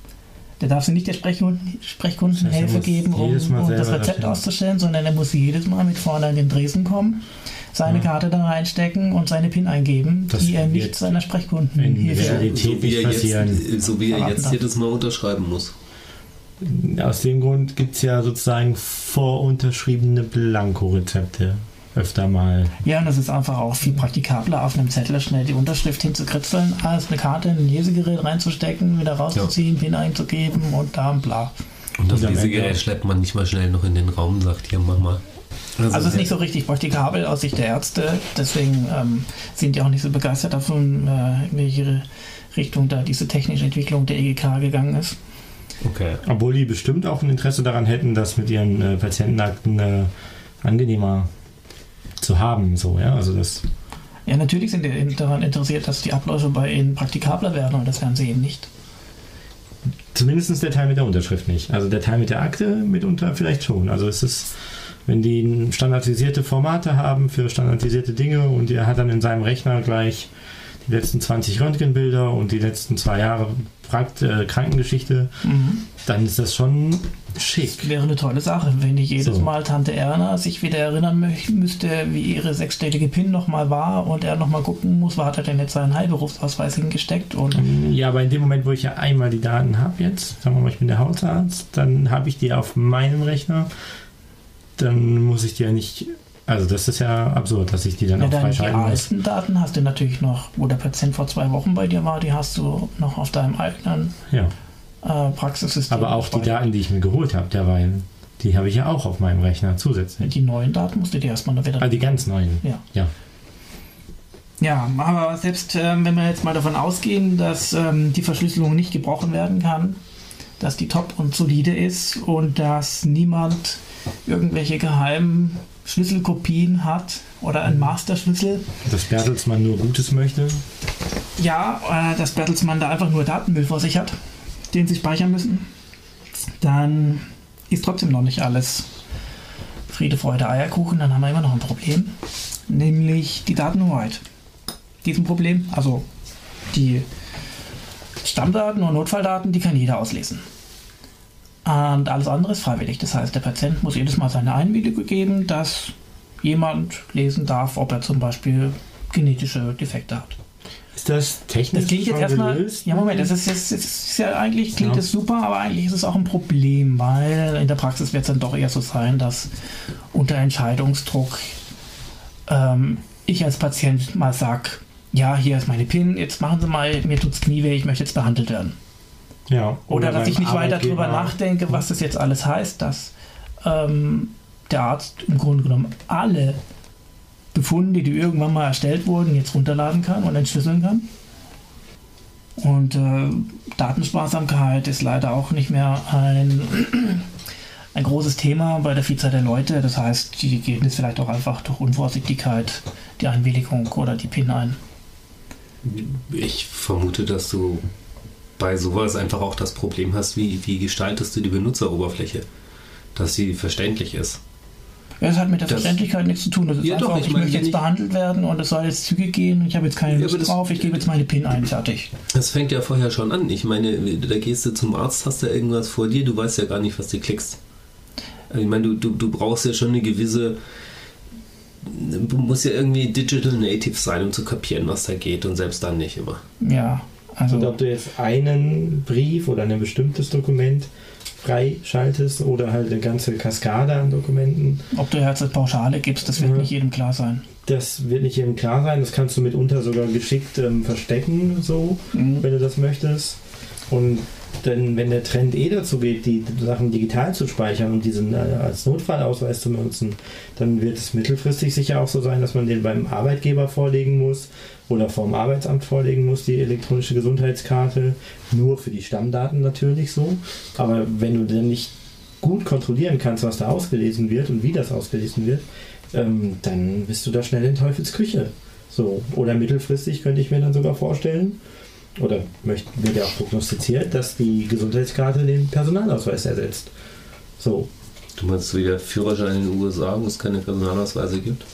Der darf sie nicht der Sprechkunden, Sprechkundenhilfe Das heißt, muss geben, um, um das Rezept auszustellen, sondern er muss jedes Mal mit vorne in den Dresen kommen, seine Ja. Karte da reinstecken und seine PIN eingeben, Das die er nicht seiner in Sprechkundenhilfe. Realität So wie, er jetzt, so wie er jetzt jedes Mal unterschreiben muss. Aus dem Grund gibt es ja sozusagen vorunterschriebene Blanko-Rezepte öfter mal. Ja, und das ist einfach auch viel praktikabler, auf einem Zettel schnell die Unterschrift hinzukritzeln, als eine Karte in ein Lesegerät reinzustecken, wieder rauszuziehen, PIN einzugeben und da und bla. Und das Lesegerät Ende- schleppt man nicht mal schnell noch in den Raum sagt, hier, mach mal. Also es ist der- nicht so richtig praktikabel aus Sicht der Ärzte, deswegen ähm, sind die auch nicht so begeistert davon, äh, in welche Richtung da diese technische Entwicklung der EGK gegangen ist. Okay. Obwohl die bestimmt auch ein Interesse daran hätten, das mit ihren äh, Patientenakten äh, angenehmer zu haben. So, ja? Also das Ja, natürlich sind die daran interessiert, dass die Abläufe bei ihnen praktikabler werden und das werden sie eben nicht. Zumindest der Teil mit der Unterschrift nicht. Also der Teil mit der Akte mitunter vielleicht schon. Also es ist, wenn die standardisierte Formate haben für standardisierte Dinge und er hat dann in seinem Rechner gleich die letzten 20 Röntgenbilder und die letzten zwei Jahre Prakt äh, Krankengeschichte, Mhm. dann ist das schon Das schick. wäre eine tolle Sache, wenn nicht jedes So. Mal Tante Erna sich wieder erinnern mö- müsste, wie ihre sechsstellige PIN nochmal war und er nochmal gucken muss, wo hat er denn jetzt seinen Heilberufsausweis hingesteckt und Ja, aber in dem Moment, wo ich ja einmal die Daten habe jetzt, sagen wir mal, ich bin der Hausarzt, dann habe ich die auf meinem Rechner, dann muss ich die ja nicht, also das ist ja absurd, dass ich die dann Ja, auch die freischalten muss. alten Daten hast du natürlich noch, wo der Patient vor zwei Wochen bei dir war, die hast du noch auf deinem eigenen Ja, äh, Praxissystem. aber auch die. Daten, die ich mir geholt habe derweil, die habe ich ja auch auf meinem Rechner zusätzlich. Die neuen Daten musst du dir erstmal noch wieder. Ah, die ganz neuen. Ja. Ja. Ja, aber selbst ähm, wenn wir jetzt mal davon ausgehen, dass ähm, die Verschlüsselung nicht gebrochen werden kann, dass die top und solide ist und dass niemand irgendwelche geheimen Schlüsselkopien hat oder einen Masterschlüssel, Dass Bertelsmann nur Gutes möchte. ja, äh, dass Bertelsmann da einfach nur Datenmüll vor sich hat, den sie speichern müssen, dann ist trotzdem noch nicht alles Friede, Freude, Eierkuchen, dann haben wir immer noch ein Problem, nämlich die Datenhoheit. Diesem Problem, also die Stammdaten und Notfalldaten, die kann jeder auslesen. Und alles andere ist freiwillig. Das heißt, der Patient muss jedes Mal seine Einwilligung geben, dass jemand lesen darf, ob er zum Beispiel genetische Defekte hat. Ist das technisch Das klingt jetzt erstmal. Ja, Moment, das ist, ist, das ist ja eigentlich klingt Ja. das super, aber eigentlich ist es auch ein Problem, weil in der Praxis wird es dann doch eher so sein, dass unter Entscheidungsdruck ähm, ich als Patient mal sag, ja, hier ist meine PIN, jetzt machen Sie mal, mir tut's Knie weh, ich möchte jetzt behandelt werden. Ja. Oder, dass beim ich nicht weiter drüber nachdenke, was das jetzt alles heißt, dass ähm, der Arzt im Grunde genommen alle Befunde, die irgendwann mal erstellt wurden, jetzt runterladen kann und entschlüsseln kann. Und äh, Datensparsamkeit ist leider auch nicht mehr ein, ein großes Thema bei der Vielzahl der Leute. Das heißt, die geben es vielleicht auch einfach durch Unvorsichtigkeit die Einwilligung oder die PIN ein. Ich vermute, dass du bei sowas einfach auch das Problem hast, wie, wie gestaltest du die Benutzeroberfläche, dass sie verständlich ist. Ja, das hat mit der Das- Verständlichkeit nichts zu tun. Das ist Ja, einfach, doch, ich, ich meine, möchte jetzt ich- behandelt werden und es soll jetzt zügig gehen und ich habe jetzt keine Ja, Lust das- drauf, ich gebe jetzt meine PIN ein, fertig. Das fängt ja vorher schon an. Ich meine, da gehst du zum Arzt, hast da irgendwas vor dir, du weißt ja gar nicht, was du klickst. Ich meine, du, du, du brauchst ja schon eine gewisse. Du musst ja irgendwie Digital Native sein, um zu kapieren, was da geht und selbst dann nicht immer. Ja, also Und ob du jetzt einen Brief oder ein bestimmtes Dokument freischaltest oder halt eine ganze Kaskade an Dokumenten, ob du jetzt als Pauschale gibst, das wird Ja. nicht jedem klar sein. das wird nicht jedem klar sein. Das kannst du mitunter sogar geschickt ähm, verstecken, so, Mhm. wenn du das möchtest. Und denn wenn der Trend eh dazu geht, die Sachen digital zu speichern und diesen äh, als Notfallausweis zu nutzen, dann wird es mittelfristig sicher auch so sein, dass man den beim Arbeitgeber vorlegen muss oder vom Arbeitsamt vorlegen muss, die elektronische Gesundheitskarte. Nur für die Stammdaten natürlich so. Aber wenn du dann nicht gut kontrollieren kannst, was da ausgelesen wird und wie das ausgelesen wird, ähm, dann bist du da schnell in Teufels Küche. So. Oder mittelfristig könnte ich mir dann sogar vorstellen, oder möcht, wird ja auch prognostiziert, dass die Gesundheitskarte den Personalausweis ersetzt. So. Du meinst wie der Führerschein in den USA, wo es keine Personalausweise gibt?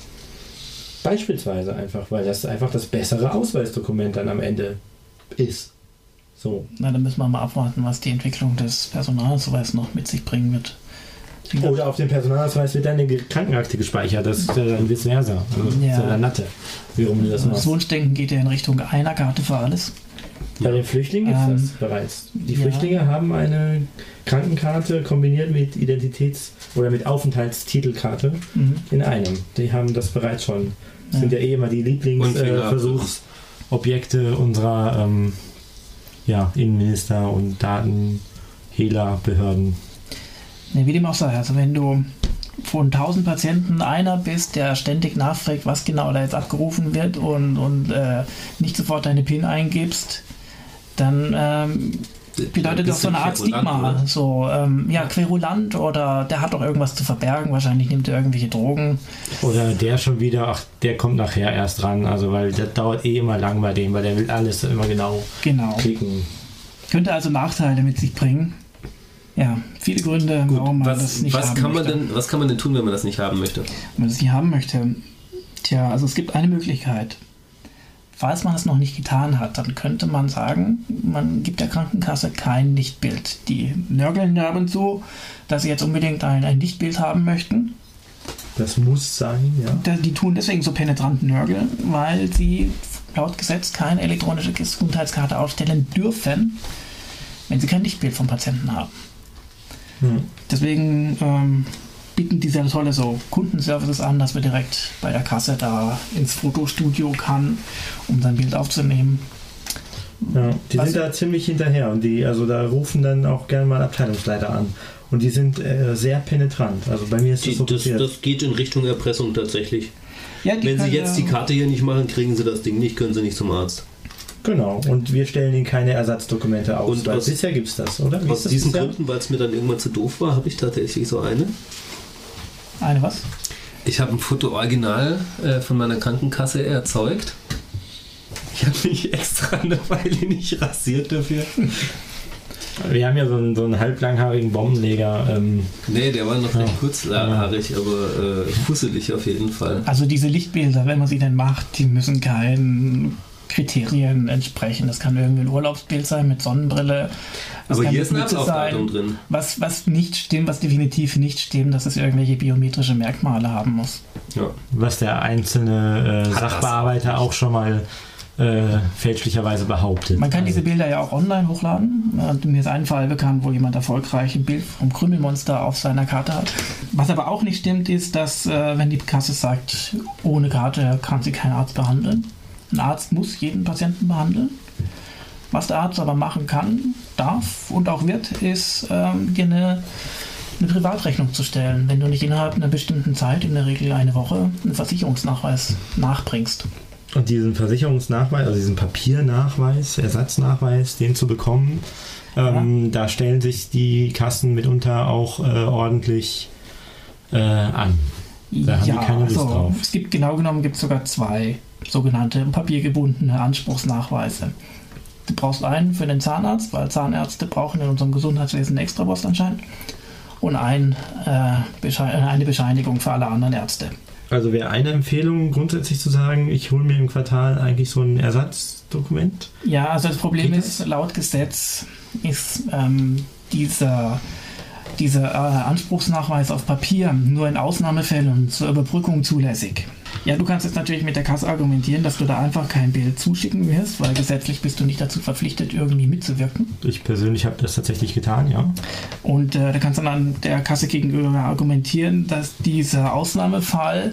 Beispielsweise einfach, weil das einfach das bessere Ausweisdokument dann am Ende ist. So. Na, dann müssen wir mal abwarten, was die Entwicklung des Personalausweises noch mit sich bringen wird. Oder auf dem Personalausweis wird deine Ge- Krankenakte gespeichert. Das ist ja dann vice versa. Also, das ist ja dann Latte. Wie rum du das Das machst. Wunschdenken geht ja in Richtung einer Karte für alles. Bei den Flüchtlingen gibt es Ähm, das bereits. Die ja. Flüchtlinge haben eine Krankenkarte kombiniert mit Identitäts- oder mit Aufenthaltstitelkarte Mhm. in einem. Die haben das bereits schon. Das Ja. sind ja eh immer die Lieblingsversuchsobjekte unserer ähm, ja, Innenminister und Datenhehlerbehörden. Ne, wie dem auch sei, also wenn du von 1000 Patienten einer bist, der ständig nachfragt, was genau da jetzt abgerufen wird und, und äh, nicht sofort deine PIN eingibst, dann ähm, bedeutet das so eine Art Stigma. So, ähm, ja, querulant oder der hat doch irgendwas zu verbergen, wahrscheinlich nimmt er irgendwelche Drogen. Oder der schon wieder, ach, der kommt nachher erst ran, also weil das dauert eh immer lang bei dem, weil der will alles immer genau Genau. klicken. Könnte also Nachteile mit sich bringen. Ja, viele Gründe, warum man das was, nicht was, haben kann man möchte. denn, was kann man denn tun, wenn man das nicht haben möchte? wenn man das nicht haben möchte. Tja, also es gibt eine Möglichkeit. Falls man es noch nicht getan hat, dann könnte man sagen, man gibt der Krankenkasse kein Lichtbild. Die nörgeln und zu, dass sie jetzt unbedingt ein, ein Lichtbild haben möchten. Das muss sein, ja. Die tun deswegen so penetrant nörgeln, weil sie laut Gesetz keine elektronische Gesundheitskarte ausstellen dürfen, wenn sie kein Lichtbild vom Patienten haben. Hm. Deswegen ähm, bieten diese tolle so Kundenservices an, dass wir direkt bei der Kasse da ins Fotostudio kann, um sein Bild aufzunehmen. Ja, die Was- sind da ziemlich hinterher und die, also da rufen dann auch gerne mal Abteilungsleiter an. Und die sind äh, sehr penetrant. Also bei mir ist das Die, so das, passiert. das geht in Richtung Erpressung tatsächlich. Ja, die Wenn Sie jetzt die äh, Karte hier nicht machen, kriegen Sie das Ding nicht, können Sie nicht zum Arzt. Genau. Und wir stellen ihnen keine Ersatzdokumente aus. Und weil aus- bisher gibt es das, oder? Wie Aus diesen bisher? Gründen, weil es mir dann irgendwann zu doof war, habe ich tatsächlich so eine. Eine was? Ich habe ein Foto original äh, von meiner Krankenkasse erzeugt. Ich habe mich extra eine Weile nicht rasiert dafür. Wir haben ja so einen, so einen halblanghaarigen Bombenleger. Ähm, Nee, der war noch Ja. recht kurzhaarig, aber äh, fusselig auf jeden Fall. Also diese Lichtbilder, wenn man sie denn macht, die müssen keinen Kriterien entsprechen. Das kann irgendwie ein Urlaubsbild sein mit Sonnenbrille. Das Aber kann hier ist eine Ablaufdatum drin. Was, was nicht stimmt, was definitiv nicht stimmt, dass es irgendwelche biometrische Merkmale haben muss. Ja. was der einzelne äh, Sachbearbeiter auch schon mal äh, fälschlicherweise behauptet. Man kann also, diese Bilder ja auch online hochladen. Und mir ist ein Fall bekannt, wo jemand erfolgreich ein Bild vom Krümelmonster auf seiner Karte hat. Was aber auch nicht stimmt, ist, dass äh, wenn die Kasse sagt, ohne Karte kann sie kein Arzt behandeln. Ein Arzt muss jeden Patienten behandeln. Was der Arzt aber machen kann, darf und auch wird, ist ähm, dir eine, eine Privatrechnung zu stellen, wenn du nicht innerhalb einer bestimmten Zeit, in der Regel eine Woche, einen Versicherungsnachweis nachbringst. Und diesen Versicherungsnachweis, also diesen Papiernachweis, Ersatznachweis, den zu bekommen, ähm, da stellen sich die Kassen mitunter auch äh, ordentlich äh, an. Da haben die keine Lust also, drauf. Es gibt genau genommen gibt es sogar zwei sogenannte papiergebundene Anspruchsnachweise. Du brauchst einen für den Zahnarzt, weil Zahnärzte brauchen in unserem Gesundheitswesen einen Extrapost anscheinend. Und ein, äh, Besche eine Bescheinigung für alle anderen Ärzte. Also wäre eine Empfehlung grundsätzlich zu sagen, ich hole mir im Quartal eigentlich so ein Ersatzdokument. Ja, also das Problem Geht ist, laut Gesetz ist ähm, dieser, dieser äh, Anspruchsnachweis auf Papier nur in Ausnahmefällen zur Überbrückung zulässig. Ja, du kannst jetzt natürlich mit der Kasse argumentieren, dass du da einfach kein Bild zuschicken wirst, weil gesetzlich bist du nicht dazu verpflichtet, irgendwie mitzuwirken. Ich persönlich habe das tatsächlich getan, ja. Und äh, da kannst du dann an der Kasse gegenüber argumentieren, dass dieser Ausnahmefall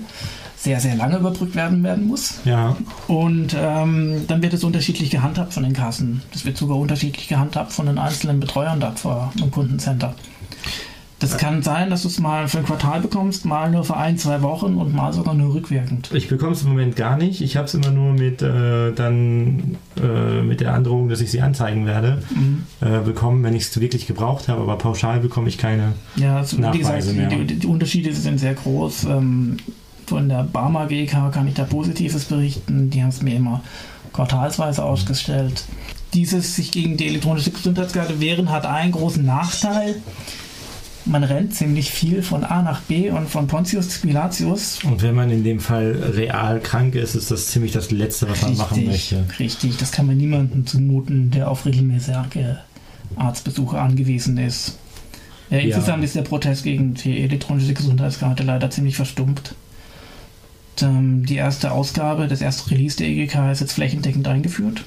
sehr, sehr lange überbrückt werden werden muss. Ja, Und ähm, dann wird es unterschiedlich gehandhabt von den Kassen. Das wird sogar unterschiedlich gehandhabt von den einzelnen Betreuern dort vor im Kundencenter. Das kann sein, dass du es mal für ein Quartal bekommst, mal nur für ein, zwei Wochen und mal sogar nur rückwirkend. ich bekomme es im Moment gar nicht. Ich habe es immer nur mit äh, dann äh, mit der Androhung, dass ich sie anzeigen werde, Mhm. äh, bekommen, wenn ich es wirklich gebraucht habe. Aber pauschal bekomme ich keine. Ja, also, wie Nachweise gesagt, mehr. die, die, die Unterschiede sind sehr groß. Ähm, von der Barmer GK kann ich da Positives berichten. Die haben es mir immer quartalsweise ausgestellt. Dieses sich gegen die elektronische Gesundheitskarte wehren hat einen großen Nachteil. Man rennt ziemlich viel von A nach B und von Pontius Pilatius. Und wenn man in dem Fall real krank ist, ist das ziemlich das Letzte, was man machen möchte. Richtig, das kann man niemandem zumuten, der auf regelmäßige Arztbesuche angewiesen ist. Ja, insgesamt ja. ist der Protest gegen die elektronische Gesundheitskarte leider ziemlich verstummt. Ähm, die erste Ausgabe, das erste Release der EGK ist jetzt flächendeckend eingeführt.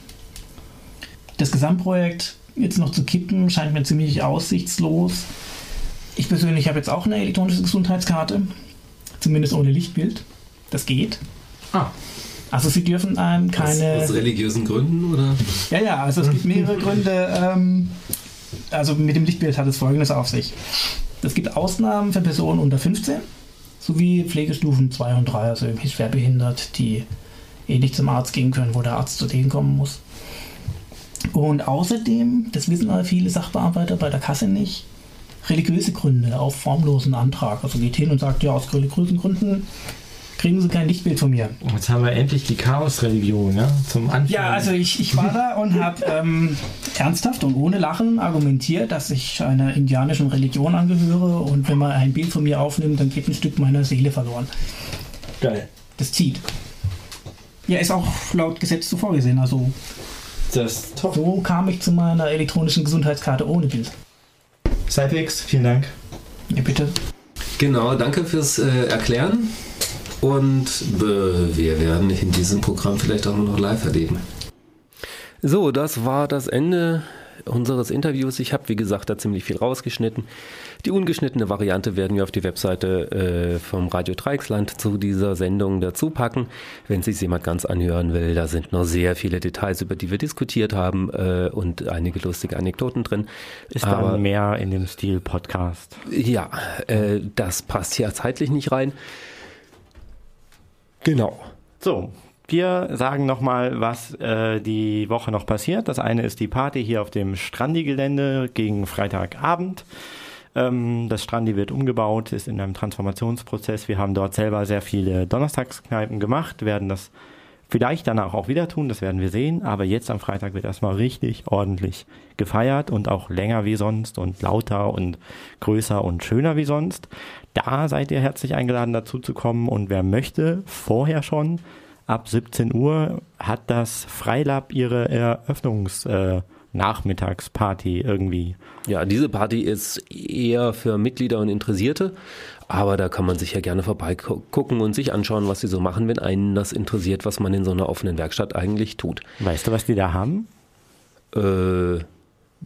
Das Gesamtprojekt jetzt noch zu kippen scheint mir ziemlich aussichtslos. Ich persönlich habe jetzt auch eine elektronische Gesundheitskarte, zumindest ohne Lichtbild. Das geht. Ah. Also sie dürfen einem keine. Aus, aus religiösen Gründen oder? Ja, ja, also es gibt mehrere Gründe. Ähm, also mit dem Lichtbild hat es folgendes auf sich. Es gibt Ausnahmen für Personen unter 15 sowie Pflegestufen 2 und 3, also irgendwie schwerbehindert, die eh nicht zum Arzt gehen können, wo der Arzt zu denen kommen muss. Und außerdem, das wissen aber viele Sachbearbeiter bei der Kasse nicht, religiöse Gründe auf formlosen Antrag. Also geht hin und sagt, ja, aus religiösen Gründen kriegen sie kein Lichtbild von mir. Jetzt haben wir endlich die Chaos-Religion, ja, zum Anfang. Ja, also ich, ich war da und habe ähm, ernsthaft und ohne Lachen argumentiert, dass ich einer indianischen Religion angehöre und wenn man ein Bild von mir aufnimmt, dann geht ein Stück meiner Seele verloren. Geil. Das zieht. Ja, ist auch laut Gesetz so vorgesehen, also das top. So kam ich zu meiner elektronischen Gesundheitskarte ohne Bild. Cypix, vielen Dank. Ja, bitte. Genau, danke fürs äh, Erklären. Und äh, wir werden in diesem Programm vielleicht auch noch live erleben. So, das war das Ende unseres Interviews. Ich habe, wie gesagt, da ziemlich viel rausgeschnitten. Die ungeschnittene Variante werden wir auf die Webseite äh, vom Radio Dreiecksland zu dieser Sendung dazu packen. Wenn sich jemand ganz anhören will, da sind noch sehr viele Details, über die wir diskutiert haben äh, und einige lustige Anekdoten drin. Ist Aber dann mehr in dem Stil Podcast. Ja, äh, das passt hier zeitlich nicht rein. Genau. So, wir sagen nochmal, was äh, die Woche noch passiert. Das eine ist die Party hier auf dem Strandi-Gelände gegen Freitagabend. Ähm, das Strandi wird umgebaut, ist in einem Transformationsprozess. Wir haben dort selber sehr viele Donnerstagskneipen gemacht, werden das vielleicht danach auch wieder tun, das werden wir sehen. Aber jetzt am Freitag wird erstmal richtig ordentlich gefeiert und auch länger wie sonst und lauter und größer und schöner wie sonst. Da seid ihr herzlich eingeladen dazu zu kommen und wer möchte, vorher schon ab 17 Uhr hat das Freilab ihre Eröffnungsnachmittagsparty äh, irgendwie. Ja, diese Party ist eher für Mitglieder und Interessierte, aber da kann man sich ja gerne vorbeigucken und sich anschauen, was sie so machen, wenn einen das interessiert, was man in so einer offenen Werkstatt eigentlich tut. Weißt du, was die da haben? Äh,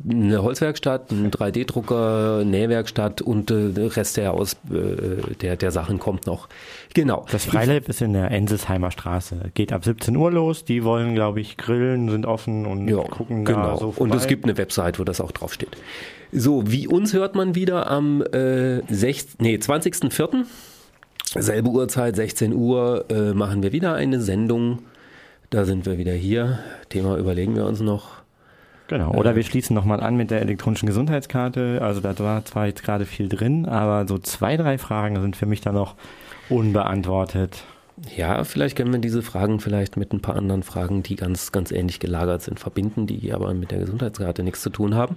eine Holzwerkstatt, ein 3D-Drucker, Nähwerkstatt und äh, der Rest der, Aus, äh, der, der Sachen kommt noch. Genau. Das Freilab ist in der Enselsheimer Straße. Geht ab 17 Uhr los. Die wollen, glaube ich, grillen, sind offen und ja, gucken genau. da so vorbei. Und es gibt eine Website, wo das auch draufsteht. So, wie uns hört man wieder am äh, 6, nee, 20.04. Selbe Uhrzeit, 16 Uhr, äh, machen wir wieder eine Sendung. Da sind wir wieder hier. Thema überlegen wir uns noch. Genau, oder wir schließen nochmal an mit der elektronischen Gesundheitskarte. Also da war zwar jetzt gerade viel drin, aber so zwei, drei Fragen sind für mich da noch unbeantwortet. Ja, vielleicht können wir diese Fragen vielleicht mit ein paar anderen Fragen, die ganz, ganz ähnlich gelagert sind, verbinden, die aber mit der Gesundheitskarte nichts zu tun haben.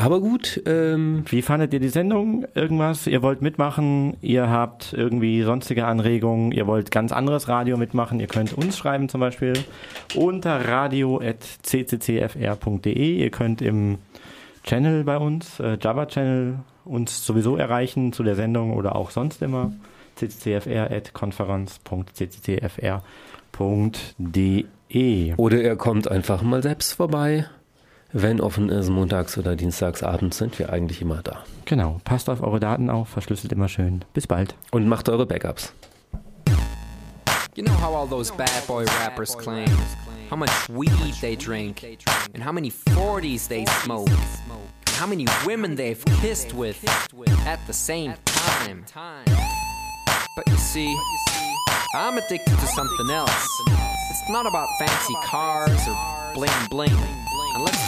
Aber gut. Ähm Wie fandet ihr die Sendung? Irgendwas? Ihr wollt mitmachen? Ihr habt irgendwie sonstige Anregungen? Ihr wollt ganz anderes Radio mitmachen? Ihr könnt uns schreiben zum Beispiel unter radio.cccfr.de. Ihr könnt im Channel bei uns, äh, Java-Channel, uns sowieso erreichen zu der Sendung oder auch sonst immer. cccfr.konferenz.cccfr.de. Oder ihr kommt einfach mal selbst vorbei wenn offen ist, montags oder dienstags abends sind wir eigentlich immer da. Genau. Passt auf eure Daten auf, verschlüsselt immer schön. Bis bald. Und macht eure Backups. You know how all those bad boy rappers claim how much weed they drink and how many 40s they smoke and how many women they've kissed with at the same time. But you see, I'm addicted to something else. It's not about fancy cars or bling bling. Unless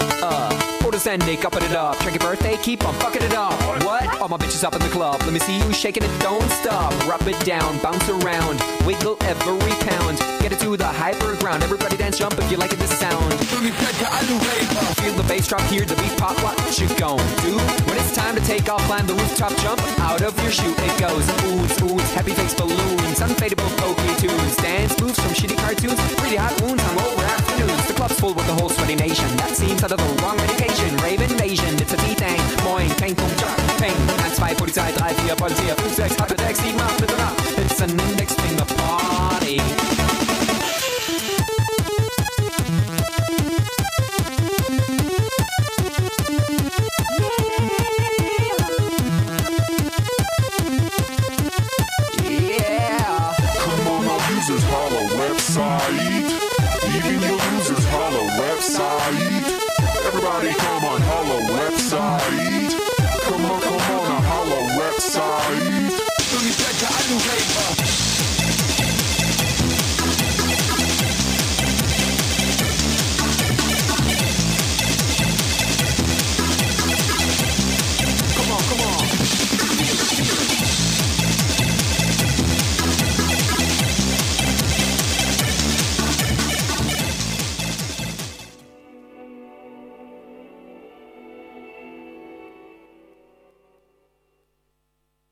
Uh, orders ending, upping it up. Check your birthday, keep on fucking it up. What? All my bitches up in the club. Let me see you shaking it, don't stop. Rub it down, bounce around, wiggle every pound. Get it to the hyper ground. Everybody dance, jump if you like it, this sound. Feel the bass drop, hear the beat pop. What you gon' do? When it's time to take off, climb the rooftop, jump out of your shoe. It goes oohs, oohs, happy face balloons, unfadable pokey tunes, dance moves from shitty cartoons, pretty hot wounds, hungover afternoons. The club's full with the whole sweaty nation. That seems out of the wrong medication. Rave invasion, it's a D-Thing. Moin, Peng, Pum, Chop, Peng. 1, 2, Polizei, 3, 4, Polizei, 5, 6, 8, 6, 7, 8, 9, 10. It's an index finger party.